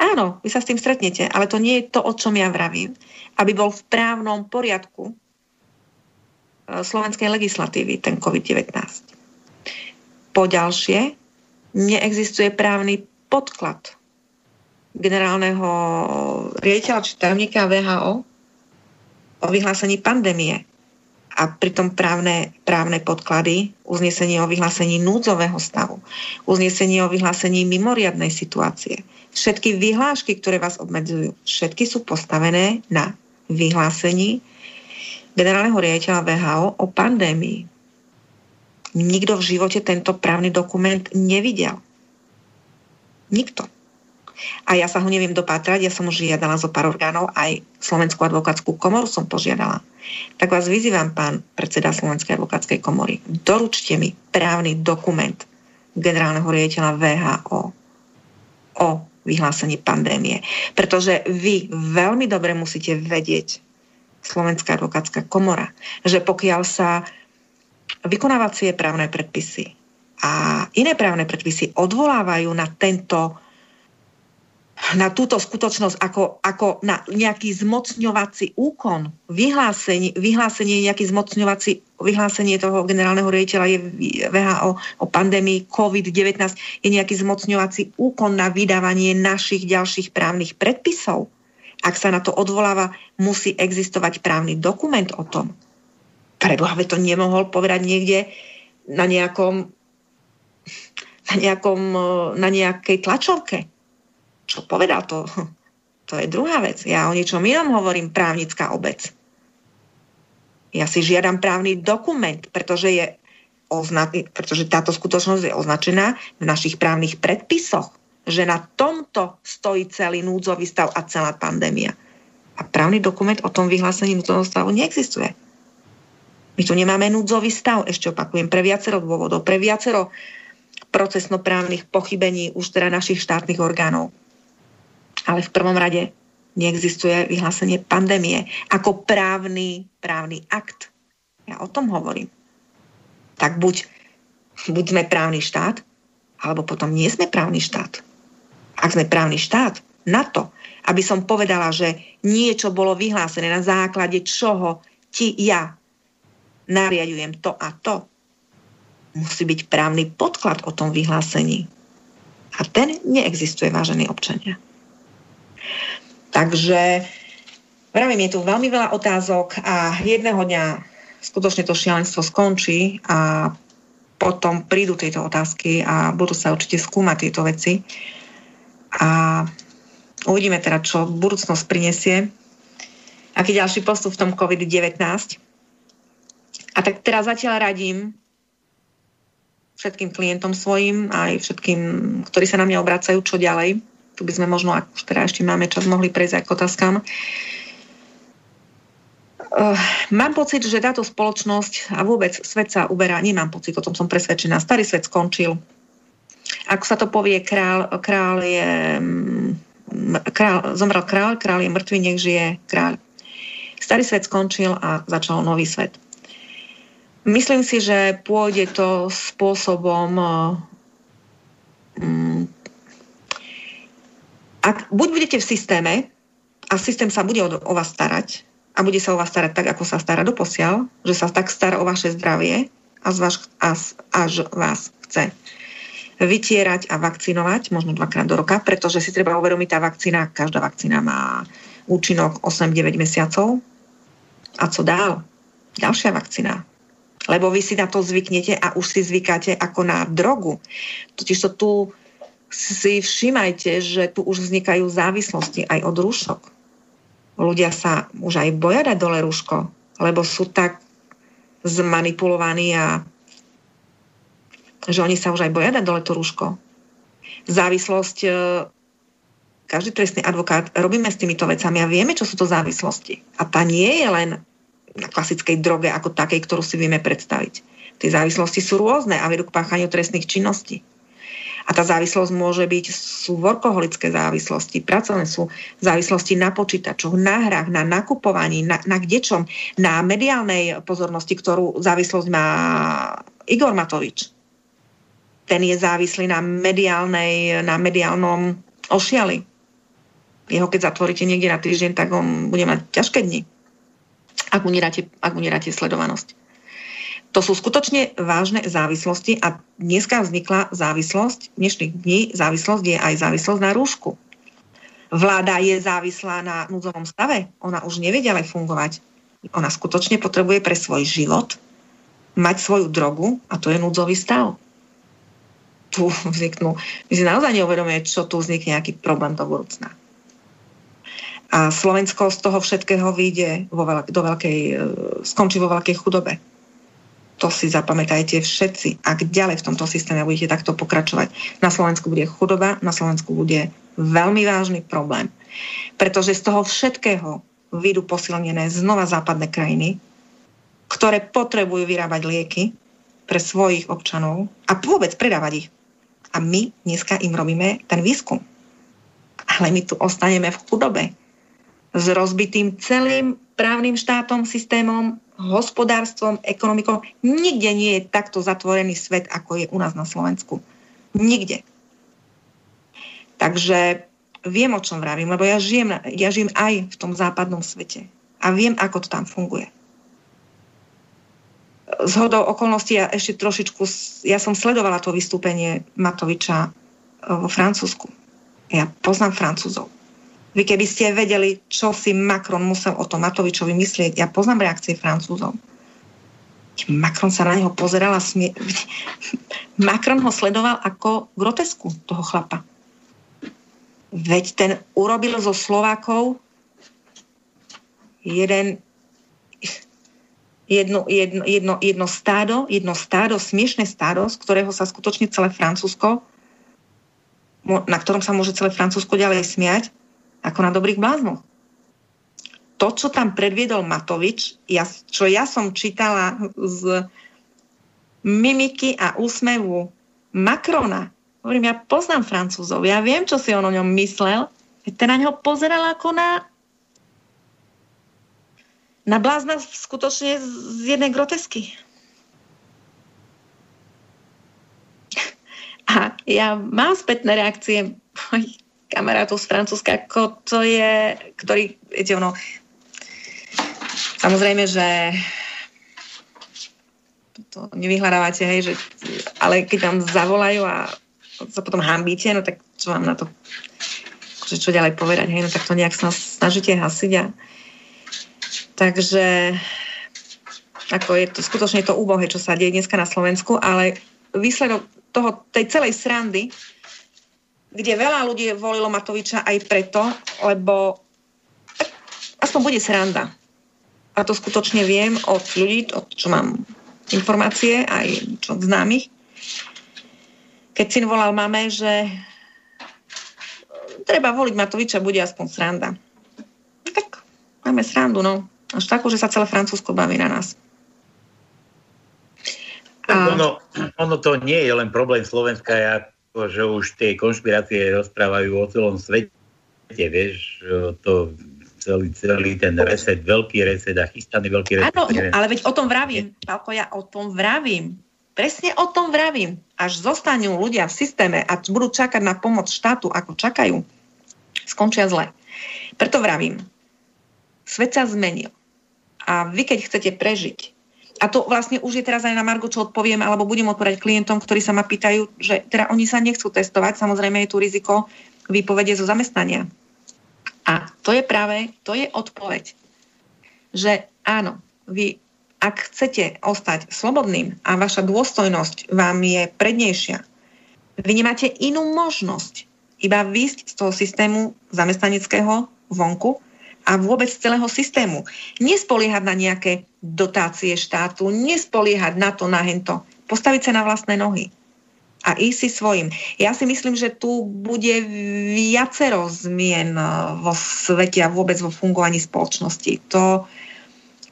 Áno, vy sa s tým stretnete, ale to nie je to, o čom ja vravím. Aby bol v právnom poriadku E, slovenskej legislatívy, ten COVID-19. Po ďalšie, neexistuje právny podklad generálneho riaditeľa či tajomníka VHO o vyhlásení pandémie a pritom právne, právne podklady, uznesenie o vyhlásení núdzového stavu, uznesenie o vyhlásení mimoriadnej situácie, všetky vyhlášky, ktoré vás obmedzujú, všetky sú postavené na vyhlásení generálneho riaditeľa VHO o pandémii. Nikto v živote tento právny dokument nevidel. Nikto. A ja sa ho neviem dopátrať, ja som už žiadala zo pár orgánov, aj Slovenskú advokátsku komoru som požiadala. Tak vás vyzývam, pán predseda Slovenskej advokátskej komory, doručte mi právny dokument generálneho riaditeľa VHO o vyhlásení pandémie. Pretože vy veľmi dobre musíte vedieť, Slovenská advokátska komora, že pokiaľ sa vykonávacie právne predpisy a iné právne predpisy odvolávajú na tento na túto skutočnosť ako, ako na nejaký zmocňovací úkon, vyhlásenie, vyhlásenie nejaký zmocňovací, vyhlásenie toho generálneho riaditeľa je VHO o pandémii COVID-19 je nejaký zmocňovací úkon na vydávanie našich ďalších právnych predpisov. Ak sa na to odvoláva, musí existovať právny dokument o tom. Preboha, to nemohol povedať niekde na nejakom na, nejakom, na nejakej tlačovke. Čo povedal to? To je druhá vec. Ja o niečom inom hovorím právnická obec. Ja si žiadam právny dokument, pretože, je ozna- pretože táto skutočnosť je označená v našich právnych predpisoch že na tomto stojí celý núdzový stav a celá pandémia. A právny dokument o tom vyhlásení núdzového stavu neexistuje. My tu nemáme núdzový stav, ešte opakujem, pre viacero dôvodov, pre viacero procesnoprávnych pochybení už teda našich štátnych orgánov. Ale v prvom rade neexistuje vyhlásenie pandémie ako právny, právny akt. Ja o tom hovorím. Tak buď, buď sme právny štát, alebo potom nie sme právny štát. Ak sme právny štát, na to, aby som povedala, že niečo bolo vyhlásené na základe čoho ti ja nariadujem to a to, musí byť právny podklad o tom vyhlásení. A ten neexistuje, vážení občania. Takže vravím, je tu veľmi veľa otázok a jedného dňa skutočne to šialenstvo skončí a potom prídu tieto otázky a budú sa určite skúmať tieto veci. A uvidíme teda, čo budúcnosť prinesie. Aký ďalší postup v tom COVID-19. A tak teraz zatiaľ radím všetkým klientom svojim, aj všetkým, ktorí sa na mňa obracajú, čo ďalej. Tu by sme možno, ak už teda ešte máme čas, mohli prejsť aj k otázkam. Uh, mám pocit, že táto spoločnosť a vôbec svet sa uberá, nemám pocit, o tom som presvedčená, starý svet skončil. Ako sa to povie, král, král je mm, král, zomrel král, král je mŕtvý, nech žije kráľ. Starý svet skončil a začal nový svet. Myslím si, že pôjde to spôsobom um, ak buď budete v systéme a systém sa bude o, o vás starať a bude sa o vás starať tak, ako sa stará doposiaľ, že sa tak stará o vaše zdravie a z vás, až vás chce vytierať a vakcinovať, možno dvakrát do roka, pretože si treba uvedomiť, tá vakcína, každá vakcína má účinok 8-9 mesiacov. A co dál? Ďalšia vakcína, lebo vy si na to zvyknete a už si zvykáte ako na drogu. Totiž to tu si všímajte, že tu už vznikajú závislosti aj od rúšok. Ľudia sa už aj boja dať dole rúško, lebo sú tak zmanipulovaní a že oni sa už aj boja dať dole to rúško. Závislosť e, každý trestný advokát robíme s týmito vecami a vieme, čo sú to závislosti. A tá nie je len na klasickej droge ako takej, ktorú si vieme predstaviť. Tie závislosti sú rôzne a vedú k páchaniu trestných činností. A tá závislosť môže byť, sú workoholické závislosti, pracovné sú závislosti na počítačoch, na hrách, na nakupovaní, na, na kdečom, na mediálnej pozornosti, ktorú závislosť má Igor Matovič. Ten je závislý na, mediálnej, na mediálnom ošiali. Jeho keď zatvoríte niekde na týždeň, tak on bude mať ťažké dni ak mu nedáte, ak mu nedáte sledovanosť. To sú skutočne vážne závislosti a dneska vznikla závislosť, dnešných dní závislosť je aj závislosť na rúšku. Vláda je závislá na núdzovom stave, ona už nevie ďalej fungovať. Ona skutočne potrebuje pre svoj život mať svoju drogu a to je núdzový stav. Tu vzniknú, my si naozaj neuvedomujeme, čo tu vznikne nejaký problém do budúcna. A Slovensko z toho všetkého vyjde vo veľk- do veľkej, skončí vo veľkej chudobe. To si zapamätajte všetci. Ak ďalej v tomto systéme budete takto pokračovať, na Slovensku bude chudoba, na Slovensku bude veľmi vážny problém. Pretože z toho všetkého vyjdú posilnené znova západné krajiny, ktoré potrebujú vyrábať lieky pre svojich občanov a vôbec predávať ich. A my dneska im robíme ten výskum. Ale my tu ostaneme v chudobe s rozbitým celým právnym štátom, systémom, hospodárstvom, ekonomikou. Nikde nie je takto zatvorený svet, ako je u nás na Slovensku. Nikde. Takže viem, o čom vravím, lebo ja žijem, ja žijem aj v tom západnom svete. A viem, ako to tam funguje. Z hodou okolností ja ešte trošičku, ja som sledovala to vystúpenie Matoviča e, vo Francúzsku. Ja poznám Francúzov vy keby ste vedeli, čo si Macron musel o tom Matovičovi myslieť, ja poznám reakcie Francúzov. Macron sa na neho pozeral a smie... Macron ho sledoval ako grotesku toho chlapa. Veď ten urobil zo Slovákov jeden, jedno, jedno, jedno, jedno stádo, jedno stádo, smiešné stádo, z ktorého sa skutočne celé Francúzsko, na ktorom sa môže celé Francúzsko ďalej smiať, ako na dobrých bláznoch. To, čo tam predviedol Matovič, ja, čo ja som čítala z mimiky a úsmevu Macrona. Hovorím, ja poznám Francúzov, ja viem, čo si on o ňom myslel. Ten na ňo pozeral ako na na blázna skutočne z jednej grotesky. A ja mám spätné reakcie mojich kamarátov z Francúzska, ako to je, ktorý, viete, ono, samozrejme, že to nevyhľadávate, hej, že, ale keď vám zavolajú a sa potom hambíte, no tak čo vám na to, že čo ďalej povedať, hej, no tak to nejak sa snažíte hasiť a takže ako je to skutočne to úbohé, čo sa deje dneska na Slovensku, ale výsledok toho, tej celej srandy, kde veľa ľudí volilo Matoviča aj preto, lebo aspoň bude sranda. A to skutočne viem od ľudí, od čo mám informácie, aj čo známych. Keď syn volal mame, že treba voliť Matoviča, bude aspoň sranda. Tak máme srandu, no. Až takú, že sa celé Francúzsko baví na nás. A... Ono, ono to nie je len problém Slovenska, ja, že už tie konšpirácie rozprávajú o celom svete, vieš, to celý, celý ten reset, veľký reset a chystaný veľký reset. Áno, ale veď o tom vravím, Pálko, ja o tom vravím. Presne o tom vravím. Až zostanú ľudia v systéme a budú čakať na pomoc štátu, ako čakajú, skončia zle. Preto vravím, svet sa zmenil. A vy, keď chcete prežiť, a to vlastne už je teraz aj na Margo, čo odpoviem, alebo budem odpovedať klientom, ktorí sa ma pýtajú, že teda oni sa nechcú testovať, samozrejme je tu riziko výpovede zo zamestnania. A to je práve, to je odpoveď, že áno, vy ak chcete ostať slobodným a vaša dôstojnosť vám je prednejšia, vy nemáte inú možnosť iba výjsť z toho systému zamestnaneckého vonku a vôbec celého systému. Nespoliehať na nejaké dotácie štátu, nespoliehať na to, na hento. Postaviť sa na vlastné nohy a ísť si svojim. Ja si myslím, že tu bude viacero zmien eh, vo svete a vôbec vo fungovaní spoločnosti. To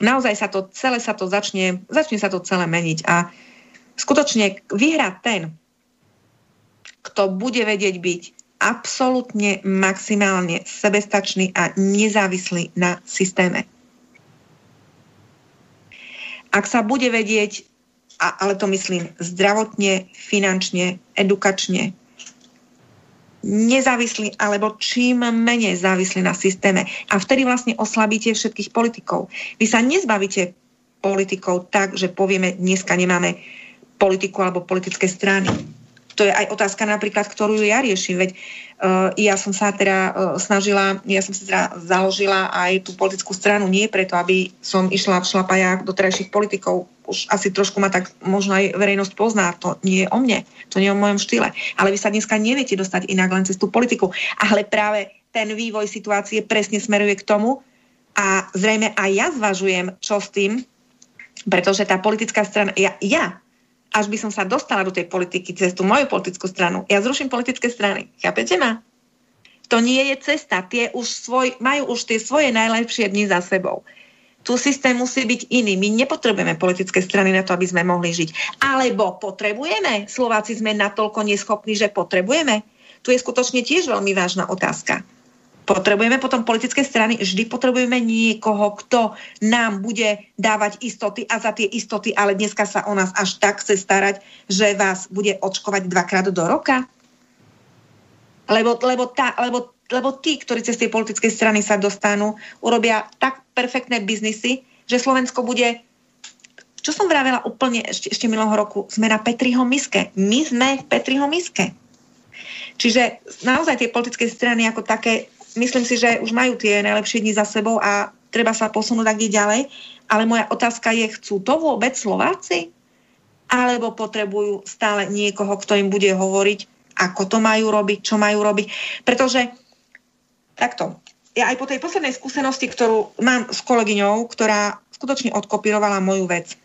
naozaj sa to celé sa to začne, začne sa to celé meniť a skutočne vyhrá ten, kto bude vedieť byť absolútne maximálne sebestačný a nezávislý na systéme. Ak sa bude vedieť, a, ale to myslím zdravotne, finančne, edukačne, nezávislý alebo čím menej závislý na systéme. A vtedy vlastne oslabíte všetkých politikov. Vy sa nezbavíte politikov tak, že povieme, dneska nemáme politiku alebo politické strany to je aj otázka napríklad, ktorú ja riešim, veď uh, ja som sa teda uh, snažila, ja som si teda založila aj tú politickú stranu nie preto, aby som išla v šlapajách do terajších politikov, už asi trošku ma tak možno aj verejnosť pozná, to nie je o mne, to nie je o mojom štýle, ale vy sa dneska neviete dostať inak len cez tú politiku, ale práve ten vývoj situácie presne smeruje k tomu a zrejme aj ja zvažujem, čo s tým, pretože tá politická strana, ja, ja až by som sa dostala do tej politiky cez tú moju politickú stranu. Ja zruším politické strany. Chápete ma? To nie je cesta. Tie už svoj, majú už tie svoje najlepšie dni za sebou. Tu systém musí byť iný. My nepotrebujeme politické strany na to, aby sme mohli žiť. Alebo potrebujeme? Slováci sme natoľko neschopní, že potrebujeme? Tu je skutočne tiež veľmi vážna otázka. Potrebujeme potom politické strany, vždy potrebujeme niekoho, kto nám bude dávať istoty a za tie istoty, ale dneska sa o nás až tak chce starať, že vás bude očkovať dvakrát do roka? Lebo, lebo, tá, lebo, lebo tí, ktorí cez tie politické strany sa dostanú, urobia tak perfektné biznisy, že Slovensko bude čo som vravela úplne ešte, ešte minulého roku, sme na Petriho miske. My sme v Petriho miske. Čiže naozaj tie politické strany ako také myslím si, že už majú tie najlepšie dni za sebou a treba sa posunúť tak ďalej. Ale moja otázka je, chcú to vôbec Slováci? Alebo potrebujú stále niekoho, kto im bude hovoriť, ako to majú robiť, čo majú robiť. Pretože takto, ja aj po tej poslednej skúsenosti, ktorú mám s kolegyňou, ktorá skutočne odkopírovala moju vec,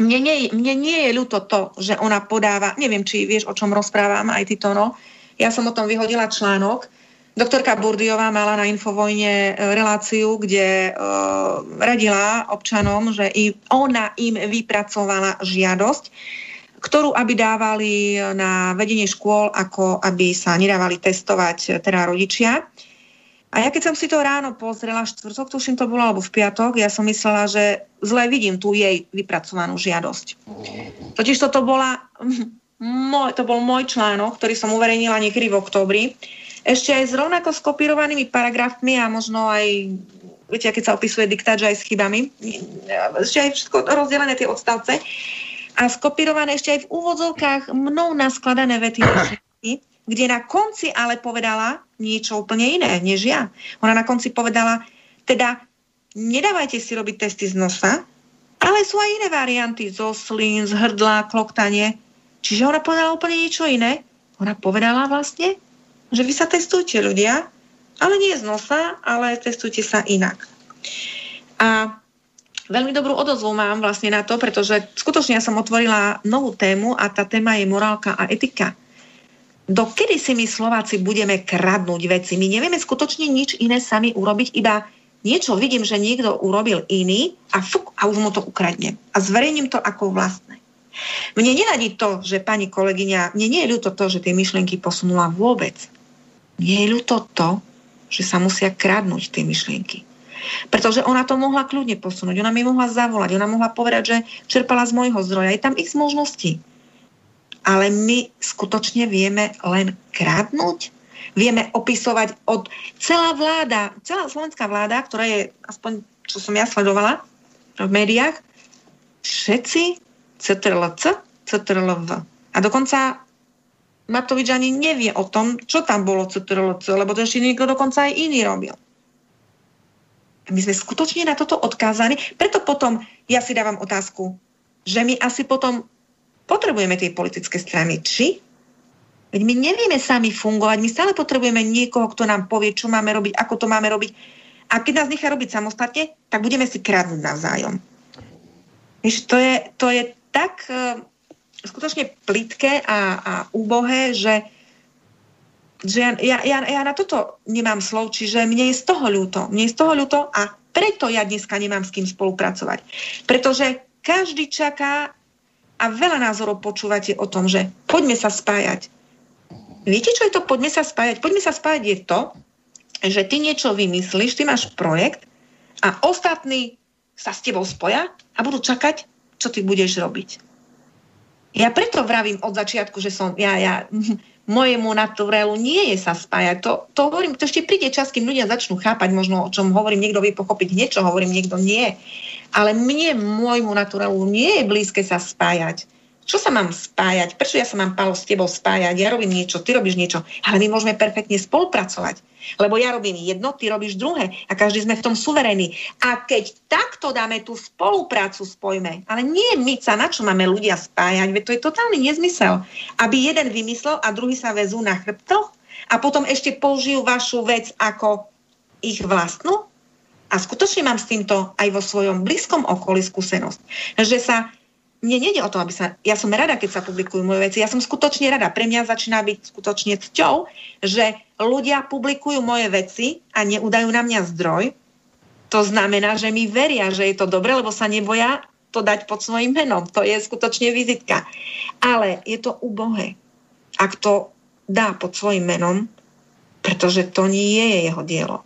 mne nie, mne nie je ľúto to, že ona podáva, neviem, či vieš, o čom rozprávam, aj ty to, no. Ja som o tom vyhodila článok, Doktorka Burdiová mala na Infovojne e, reláciu, kde uh, radila občanom, že i ona im vypracovala žiadosť, ktorú aby dávali na vedenie škôl, ako aby sa nedávali testovať teda rodičia. A ja keď som si to ráno pozrela, štvrtok, tuším to bolo, alebo v piatok, ja som myslela, že zle vidím tú jej vypracovanú žiadosť. Totiž toto bola, môj, to bol môj článok, ktorý som uverejnila niekedy v oktobri. Ešte aj s rovnako skopírovanými paragrafmi a možno aj, viete, keď sa opisuje diktát, že aj s chybami. Ešte aj všetko rozdelené tie odstavce. A skopírované ešte aj v úvodzovkách mnou naskladané vety kde na konci ale povedala niečo úplne iné, než ja. Ona na konci povedala, teda nedávajte si robiť testy z nosa, ale sú aj iné varianty, zo slín, z hrdla, kloktanie. Čiže ona povedala úplne niečo iné. Ona povedala vlastne, že vy sa testujte ľudia, ale nie z nosa, ale testujte sa inak. A veľmi dobrú odozvu mám vlastne na to, pretože skutočne ja som otvorila novú tému a tá téma je morálka a etika dokedy si my Slováci budeme kradnúť veci? My nevieme skutočne nič iné sami urobiť, iba niečo vidím, že niekto urobil iný a fuk, a už mu to ukradnem. A zverejním to ako vlastné. Mne nenadí to, že pani kolegyňa, mne nie je ľúto to, že tie myšlienky posunula vôbec. Mne je ľúto to, že sa musia kradnúť tie myšlienky. Pretože ona to mohla kľudne posunúť, ona mi mohla zavolať, ona mohla povedať, že čerpala z môjho zdroja. Je tam x možností ale my skutočne vieme len kradnúť? Vieme opisovať od celá vláda, celá slovenská vláda, ktorá je, aspoň čo som ja sledovala v médiách, všetci CTRLC, CTRLV. A dokonca Matovič ani nevie o tom, čo tam bolo CTRLC, lebo to ešte niekto dokonca aj iný robil. My sme skutočne na toto odkázaní. Preto potom ja si dávam otázku, že my asi potom potrebujeme tie politické strany. Či? Veď my nevieme sami fungovať, my stále potrebujeme niekoho, kto nám povie, čo máme robiť, ako to máme robiť. A keď nás nechá robiť samostatne, tak budeme si kradnúť navzájom. Víš, to je, to je tak uh, skutočne plitké a, a úbohé, že, že ja, ja, ja, na toto nemám slov, čiže mne je z toho ľúto. Mne je z toho ľúto a preto ja dneska nemám s kým spolupracovať. Pretože každý čaká a veľa názorov počúvate o tom, že poďme sa spájať. Viete, čo je to poďme sa spájať? Poďme sa spájať je to, že ty niečo vymyslíš, ty máš projekt a ostatní sa s tebou spoja a budú čakať, čo ty budeš robiť. Ja preto vravím od začiatku, že som, ja, ja, mojemu naturelu nie je sa spájať. To, to hovorím, to ešte príde čas, kým ľudia začnú chápať možno, o čom hovorím, niekto vie pochopiť niečo, hovorím, niekto nie. Ale mne, môjmu naturelu, nie je blízke sa spájať. Čo sa mám spájať? Prečo ja sa mám, Palo, s tebou spájať? Ja robím niečo, ty robíš niečo. Ale my môžeme perfektne spolupracovať. Lebo ja robím jedno, ty robíš druhé. A každý sme v tom suverení. A keď takto dáme tú spoluprácu, spojme. Ale nie my sa, na čo máme ľudia spájať? Veď to je totálny nezmysel. Aby jeden vymyslel a druhý sa vezú na chrbtoch a potom ešte použijú vašu vec ako ich vlastnú? A skutočne mám s týmto aj vo svojom blízkom okolí skúsenosť, že sa mne nejde o to, aby sa... Ja som rada, keď sa publikujú moje veci. Ja som skutočne rada. Pre mňa začína byť skutočne cťou, že ľudia publikujú moje veci a neudajú na mňa zdroj. To znamená, že mi veria, že je to dobre, lebo sa neboja to dať pod svojim menom. To je skutočne vizitka. Ale je to ubohé. Ak to dá pod svojim menom, pretože to nie je jeho dielo.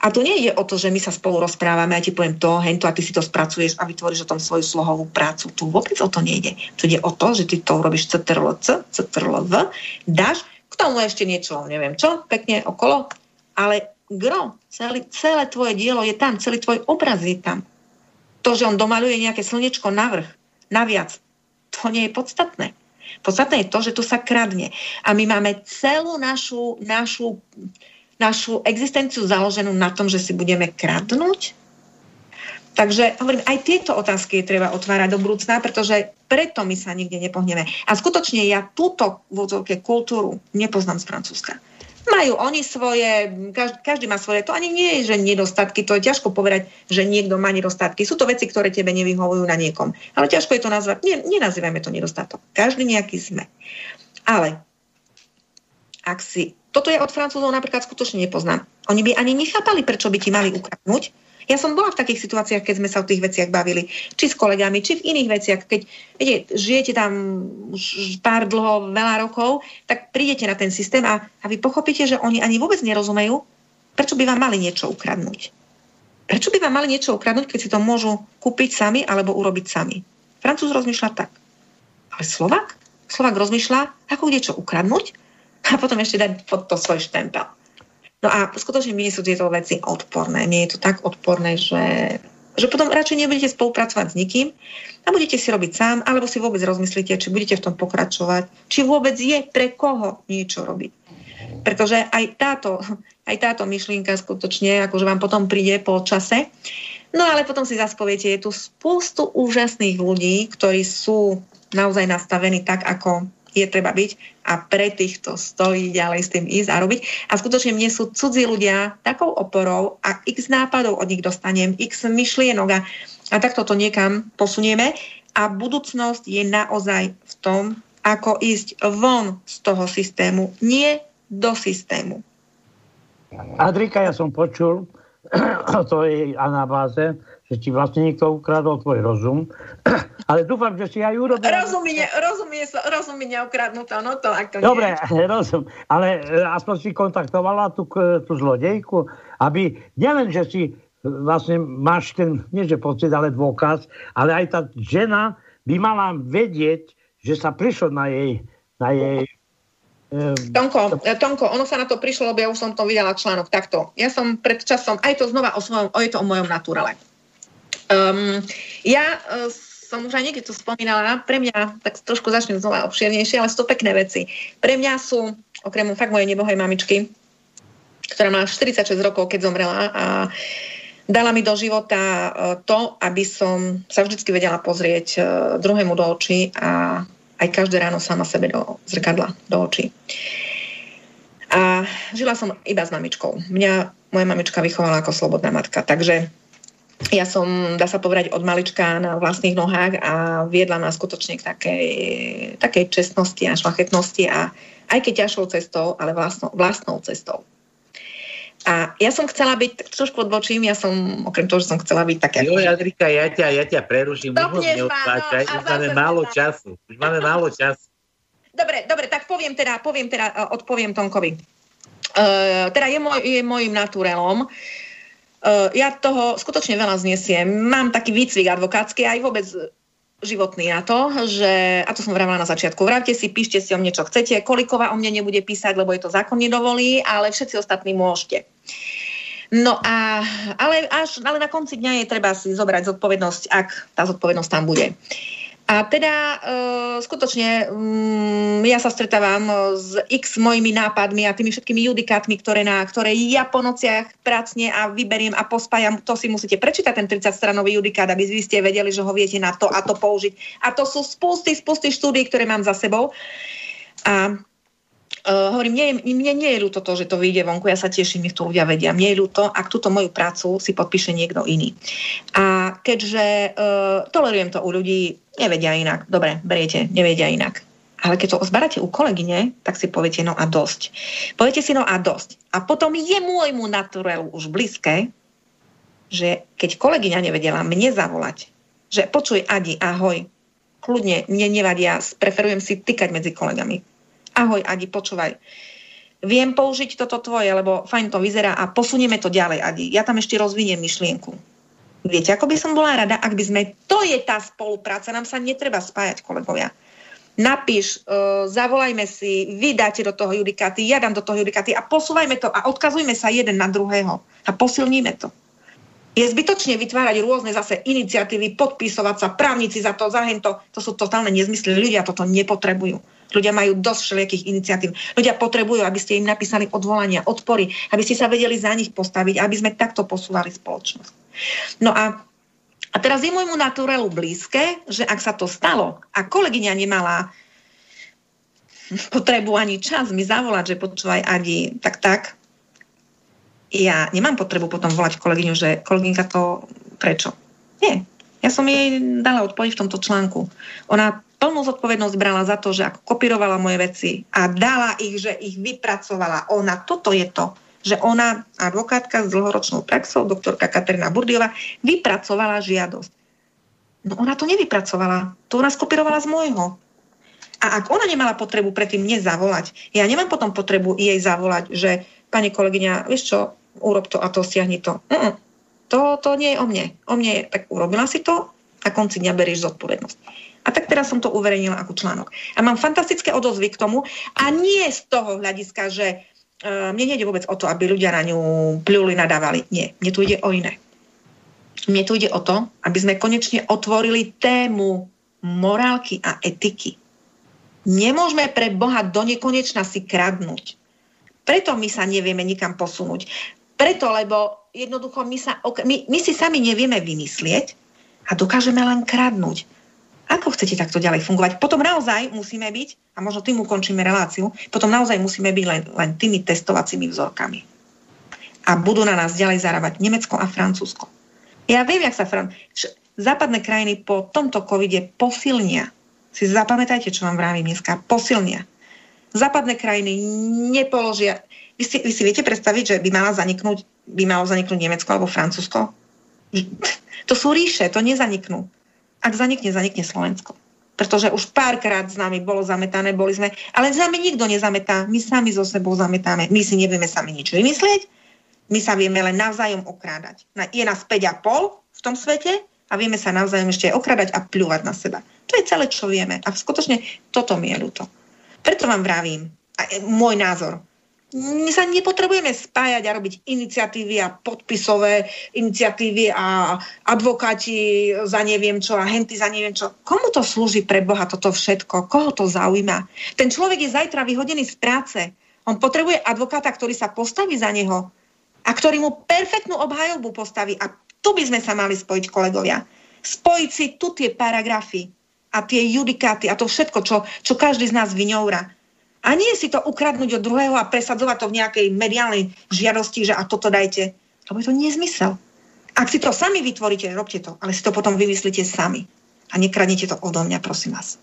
A tu nie je o to, že my sa spolu rozprávame a ti poviem to, hento a ty si to spracuješ a vytvoríš o tom svoju slohovú prácu. Tu vôbec o to nejde. Tu ide o to, že ty to urobíš CTRL-C, CTRL-V, dáš k tomu ešte niečo, neviem čo, pekne okolo, ale gro, celý, celé tvoje dielo je tam, celý tvoj obraz je tam. To, že on domaluje nejaké slnečko navrh, naviac, to nie je podstatné. Podstatné je to, že tu sa kradne. A my máme celú našu, našu našu existenciu založenú na tom, že si budeme kradnúť? Takže hovorím, aj tieto otázky je treba otvárať do budúcna, pretože preto my sa nikde nepohneme. A skutočne ja túto vodzovke kultúru nepoznám z Francúzska. Majú oni svoje, každý, má svoje, to ani nie je, že nedostatky, to je ťažko povedať, že niekto má nedostatky. Sú to veci, ktoré tebe nevyhovujú na niekom. Ale ťažko je to nazvať, nie, nenazývame to nedostatok. Každý nejaký sme. Ale ak si toto ja od Francúzov napríklad skutočne nepoznám. Oni by ani nechápali, prečo by ti mali ukradnúť. Ja som bola v takých situáciách, keď sme sa o tých veciach bavili, či s kolegami, či v iných veciach, keď viete, žijete tam už pár dlho, veľa rokov, tak prídete na ten systém a, a vy pochopíte, že oni ani vôbec nerozumejú, prečo by vám mali niečo ukradnúť. Prečo by vám mali niečo ukradnúť, keď si to môžu kúpiť sami alebo urobiť sami? Francúz rozmýšľa tak. Ale Slovak? Slovak rozmýšľa, ako niečo ukradnúť a potom ešte dať pod to svoj štempel. No a skutočne mi sú tieto veci odporné. Mne je to tak odporné, že, že potom radšej nebudete spolupracovať s nikým a budete si robiť sám, alebo si vôbec rozmyslíte, či budete v tom pokračovať, či vôbec je pre koho niečo robiť. Pretože aj táto, aj táto myšlienka skutočne, akože vám potom príde po čase. No ale potom si zase poviete, je tu spústu úžasných ľudí, ktorí sú naozaj nastavení tak, ako je treba byť a pre týchto stojí ďalej s tým ísť a robiť. A skutočne mne sú cudzí ľudia takou oporou a x nápadov od nich dostanem, x myšlienok a, a takto to niekam posunieme. A budúcnosť je naozaj v tom, ako ísť von z toho systému, nie do systému. Adrika, ja som počul o tvojej anabáze, že ti vlastne niekto ukradol tvoj rozum. Ale dúfam, že si aj urobil... Rozum mi, ne, rozum mi, rozum mi neukradnutá, no to ako Dobre, nie. rozum. Ale e, aspoň si kontaktovala tú, tú zlodejku, aby nielen, že si vlastne máš ten, nie že pocit, ale dôkaz, ale aj tá žena by mala vedieť, že sa prišlo na jej, na jej Tonko, Tonko, ono sa na to prišlo, lebo ja už som to videla článok takto. Ja som pred časom, aj to znova o svojom, o je to o mojom naturale. Um, ja uh, som už aj niekedy to spomínala, pre mňa, tak trošku začnem znova obširnejšie, ale sú to pekné veci. Pre mňa sú, okrem fakt mojej nebohej mamičky, ktorá má 46 rokov, keď zomrela a dala mi do života uh, to, aby som sa vždy vedela pozrieť uh, druhému do očí a aj každé ráno sama sebe do zrkadla, do očí. A žila som iba s mamičkou. Mňa moja mamička vychovala ako slobodná matka, takže ja som, dá sa povedať, od malička na vlastných nohách a viedla ma skutočne k takej, takej čestnosti a šlachetnosti a aj keď ťažšou cestou, ale vlastnou, vlastnou cestou. A ja som chcela byť, trošku odbočím, ja som, okrem toho, že som chcela byť taká... Jo, Jadrika, ja ťa, ja ťa preruším, už neodpáčaj, no, už máme málo času. Už máme málo času. Dobre, dobre, tak poviem teda, poviem teda, e, odpoviem Tonkovi. Uh, teda je, môj, je môjim naturelom. Uh, ja toho skutočne veľa znesiem. Mám taký výcvik advokátsky aj vôbec životný na to, že, a to som vravila na začiatku, vravte si, píšte si o mne, čo chcete, Kolikova o mne nebude písať, lebo je to zákon nedovolí, ale všetci ostatní môžete. No a, ale, až, ale na konci dňa je treba si zobrať zodpovednosť, ak tá zodpovednosť tam bude. Uh, a teda e, skutočne mm, ja sa stretávam s x mojimi nápadmi a tými všetkými judikátmi, ktoré, na, ktoré ja po nociach pracne a vyberiem a pospájam. To si musíte prečítať ten 30-stranový judikát, aby vy ste vedeli, že ho viete na to a to použiť. A to sú spusty, spusty štúdí, ktoré mám za sebou. A Uh, hovorím, nie, mne nie je ľúto to, že to vyjde vonku, ja sa teším, nech to ľudia vedia. Mne je ľúto, ak túto moju prácu si podpíše niekto iný. A keďže uh, tolerujem to u ľudí, nevedia inak. Dobre, beriete, nevedia inak. Ale keď to ozbaráte u kolegyne, tak si poviete no a dosť. Poviete si no a dosť. A potom je môjmu naturelu už blízke, že keď kolegyňa nevedela mne zavolať, že počuj Adi, ahoj, kľudne, mne nevadia, preferujem si tykať medzi kolegami ahoj Adi, počúvaj, viem použiť toto tvoje, lebo fajn to vyzerá a posunieme to ďalej, Adi. Ja tam ešte rozviniem myšlienku. Viete, ako by som bola rada, ak by sme... To je tá spolupráca, nám sa netreba spájať, kolegovia. Napíš, uh, zavolajme si, vy dáte do toho judikáty, ja dám do toho judikáty a posúvajme to a odkazujme sa jeden na druhého a posilníme to. Je zbytočne vytvárať rôzne zase iniciatívy, podpisovať sa, právnici za to, za hento. To sú totálne nezmysly. Ľudia toto nepotrebujú. Ľudia majú dosť všelijakých iniciatív. Ľudia potrebujú, aby ste im napísali odvolania, odpory, aby ste sa vedeli za nich postaviť, aby sme takto posúvali spoločnosť. No a a teraz je môjmu naturelu blízke, že ak sa to stalo a kolegyňa nemala potrebu ani čas mi zavolať, že počúvaj Adi, tak tak, ja nemám potrebu potom volať kolegyňu, že kolegyňka to prečo? Nie. Ja som jej dala odpoveď v tomto článku. Ona plnú zodpovednosť brala za to, že ako kopírovala moje veci a dala ich, že ich vypracovala ona. Toto je to. že ona, advokátka s dlhoročnou praxou, doktorka Katerina Burdiova, vypracovala žiadosť. No ona to nevypracovala. To ona skopírovala z môjho. A ak ona nemala potrebu predtým mne zavolať, ja nemám potom potrebu jej zavolať, že pani kolegyňa, vieš čo, urob to a to, stiahni to. Mm-mm. To, to nie je o mne. O mne je, tak urobila si to a konci dňa berieš zodpovednosť. A tak teraz som to uverejnila ako článok. A mám fantastické odozvy k tomu a nie z toho hľadiska, že uh, mne nejde vôbec o to, aby ľudia na ňu pľuli, nadávali. Nie, mne tu ide o iné. Mne tu ide o to, aby sme konečne otvorili tému morálky a etiky. Nemôžeme pre Boha do nekonečna si kradnúť. Preto my sa nevieme nikam posunúť. Preto, lebo jednoducho my, sa, my, my si sami nevieme vymyslieť a dokážeme len kradnúť. Ako chcete takto ďalej fungovať? Potom naozaj musíme byť, a možno tým ukončíme reláciu, potom naozaj musíme byť len, len tými testovacími vzorkami. A budú na nás ďalej zarábať Nemecko a Francúzsko. Ja viem, jak sa Fran... Západné krajiny po tomto covide posilnia. Si zapamätajte, čo vám vravím dneska. Posilnia. Západné krajiny nepoložia... Vy si, vy si viete predstaviť, že by, mala zaniknúť, by malo zaniknúť Nemecko alebo Francúzsko? To sú ríše, to nezaniknú. Ak zanikne, zanikne Slovensko. Pretože už párkrát s nami bolo zametané, boli sme... Ale s nami nikto nezametá. My sami so sebou zametáme. My si nevieme sami nič vymyslieť my sa vieme len navzájom okrádať. Je nás 5,5 v tom svete a vieme sa navzájom ešte okradať a pľúvať na seba. To je celé, čo vieme. A skutočne toto mi je ľúto. Preto vám vravím, a môj názor, my sa nepotrebujeme spájať a robiť iniciatívy a podpisové iniciatívy a advokáti za neviem čo a henty za neviem čo. Komu to slúži pre Boha toto všetko? Koho to zaujíma? Ten človek je zajtra vyhodený z práce. On potrebuje advokáta, ktorý sa postaví za neho, a ktorý mu perfektnú obhajobu postaví. A tu by sme sa mali spojiť, kolegovia. Spojiť si tu tie paragrafy a tie judikáty a to všetko, čo, čo každý z nás vyňoura. A nie si to ukradnúť od druhého a presadzovať to v nejakej mediálnej žiadosti, že a toto dajte. Lebo je to nezmysel. Ak si to sami vytvoríte, robte to, ale si to potom vymyslíte sami. A nekradnite to odo mňa, prosím vás.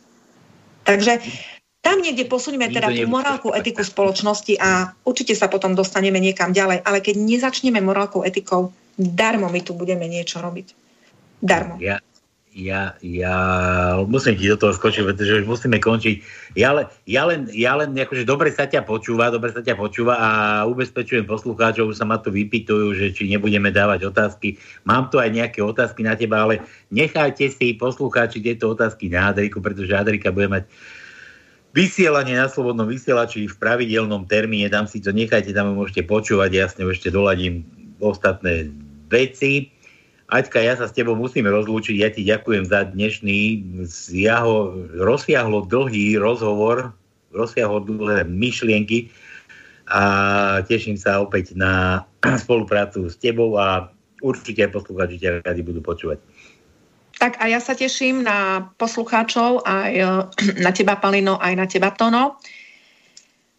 Takže tam niekde posunieme teda tú morálku, etiku spoločnosti a určite sa potom dostaneme niekam ďalej. Ale keď nezačneme morálkou, etikou, darmo my tu budeme niečo robiť. Darmo. Ja, ja, ja musím ti do toho skočiť, pretože už musíme končiť. Ja, le, ja len, ja len akože dobre sa ťa počúva, dobre sa ťa počúva a ubezpečujem poslucháčov, sa ma tu vypýtujú, že či nebudeme dávať otázky. Mám tu aj nejaké otázky na teba, ale nechajte si poslucháči tieto otázky na Adriku, pretože Adrika bude mať vysielanie na slobodnom vysielači v pravidelnom termíne, tam si to nechajte, tam môžete počúvať, jasne ešte doladím ostatné veci. Aťka, ja sa s tebou musím rozlúčiť, ja ti ďakujem za dnešný jaho, rozsiahlo dlhý rozhovor, rozsiahlo dlhé myšlienky a teším sa opäť na spoluprácu s tebou a určite aj poslucháči ťa radi budú počúvať. Tak a ja sa teším na poslucháčov, aj e, na teba, Palino, aj na teba, Tono.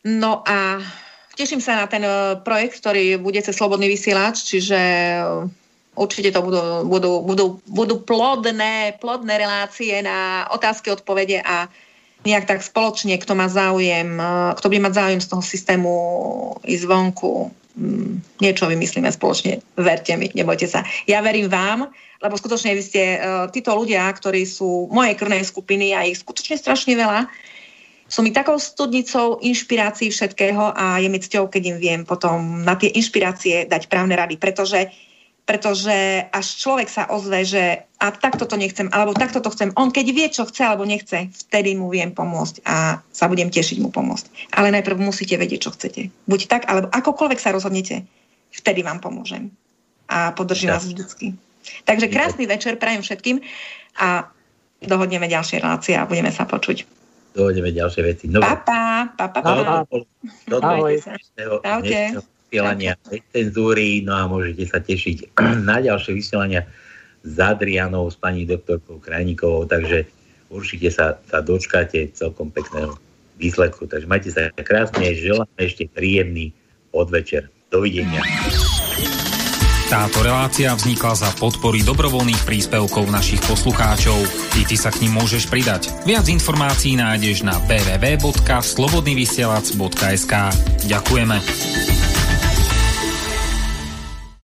No a teším sa na ten e, projekt, ktorý bude cez Slobodný vysielač, čiže e, určite to budú, budú, budú, budú plodné, plodné relácie na otázky, odpovede a nejak tak spoločne, kto má záujem, kto by mať záujem z toho systému ísť vonku, mm, niečo vymyslíme spoločne. Verte mi, nebojte sa. Ja verím vám, lebo skutočne vy ste uh, títo ľudia, ktorí sú mojej krvnej skupiny a ich skutočne strašne veľa, sú mi takou studnicou inšpirácií všetkého a je mi cťou, keď im viem potom na tie inšpirácie dať právne rady, pretože pretože až človek sa ozve, že a takto to nechcem, alebo takto to chcem. On keď vie, čo chce alebo nechce, vtedy mu viem pomôcť a sa budem tešiť mu pomôcť. Ale najprv musíte vedieť, čo chcete. Buď tak, alebo akokoľvek sa rozhodnete, vtedy vám pomôžem. A podržím vás vždycky. Takže krásny večer prajem všetkým a dohodneme ďalšie relácie a budeme sa počuť. Dohodneme ďalšie veci. No, papa, papa, papa. Do vysielania bez cenzúry, no a môžete sa tešiť na ďalšie vysielania s Adrianou, s pani doktorkou Krajníkovou, takže určite sa, sa dočkáte celkom pekného výsledku. Takže majte sa krásne, želám ešte príjemný podvečer. Dovidenia. Táto relácia vznikla za podpory dobrovoľných príspevkov našich poslucháčov. Ty, ty sa k ním môžeš pridať. Viac informácií nájdeš na www.slobodnyvysielac.sk Ďakujeme.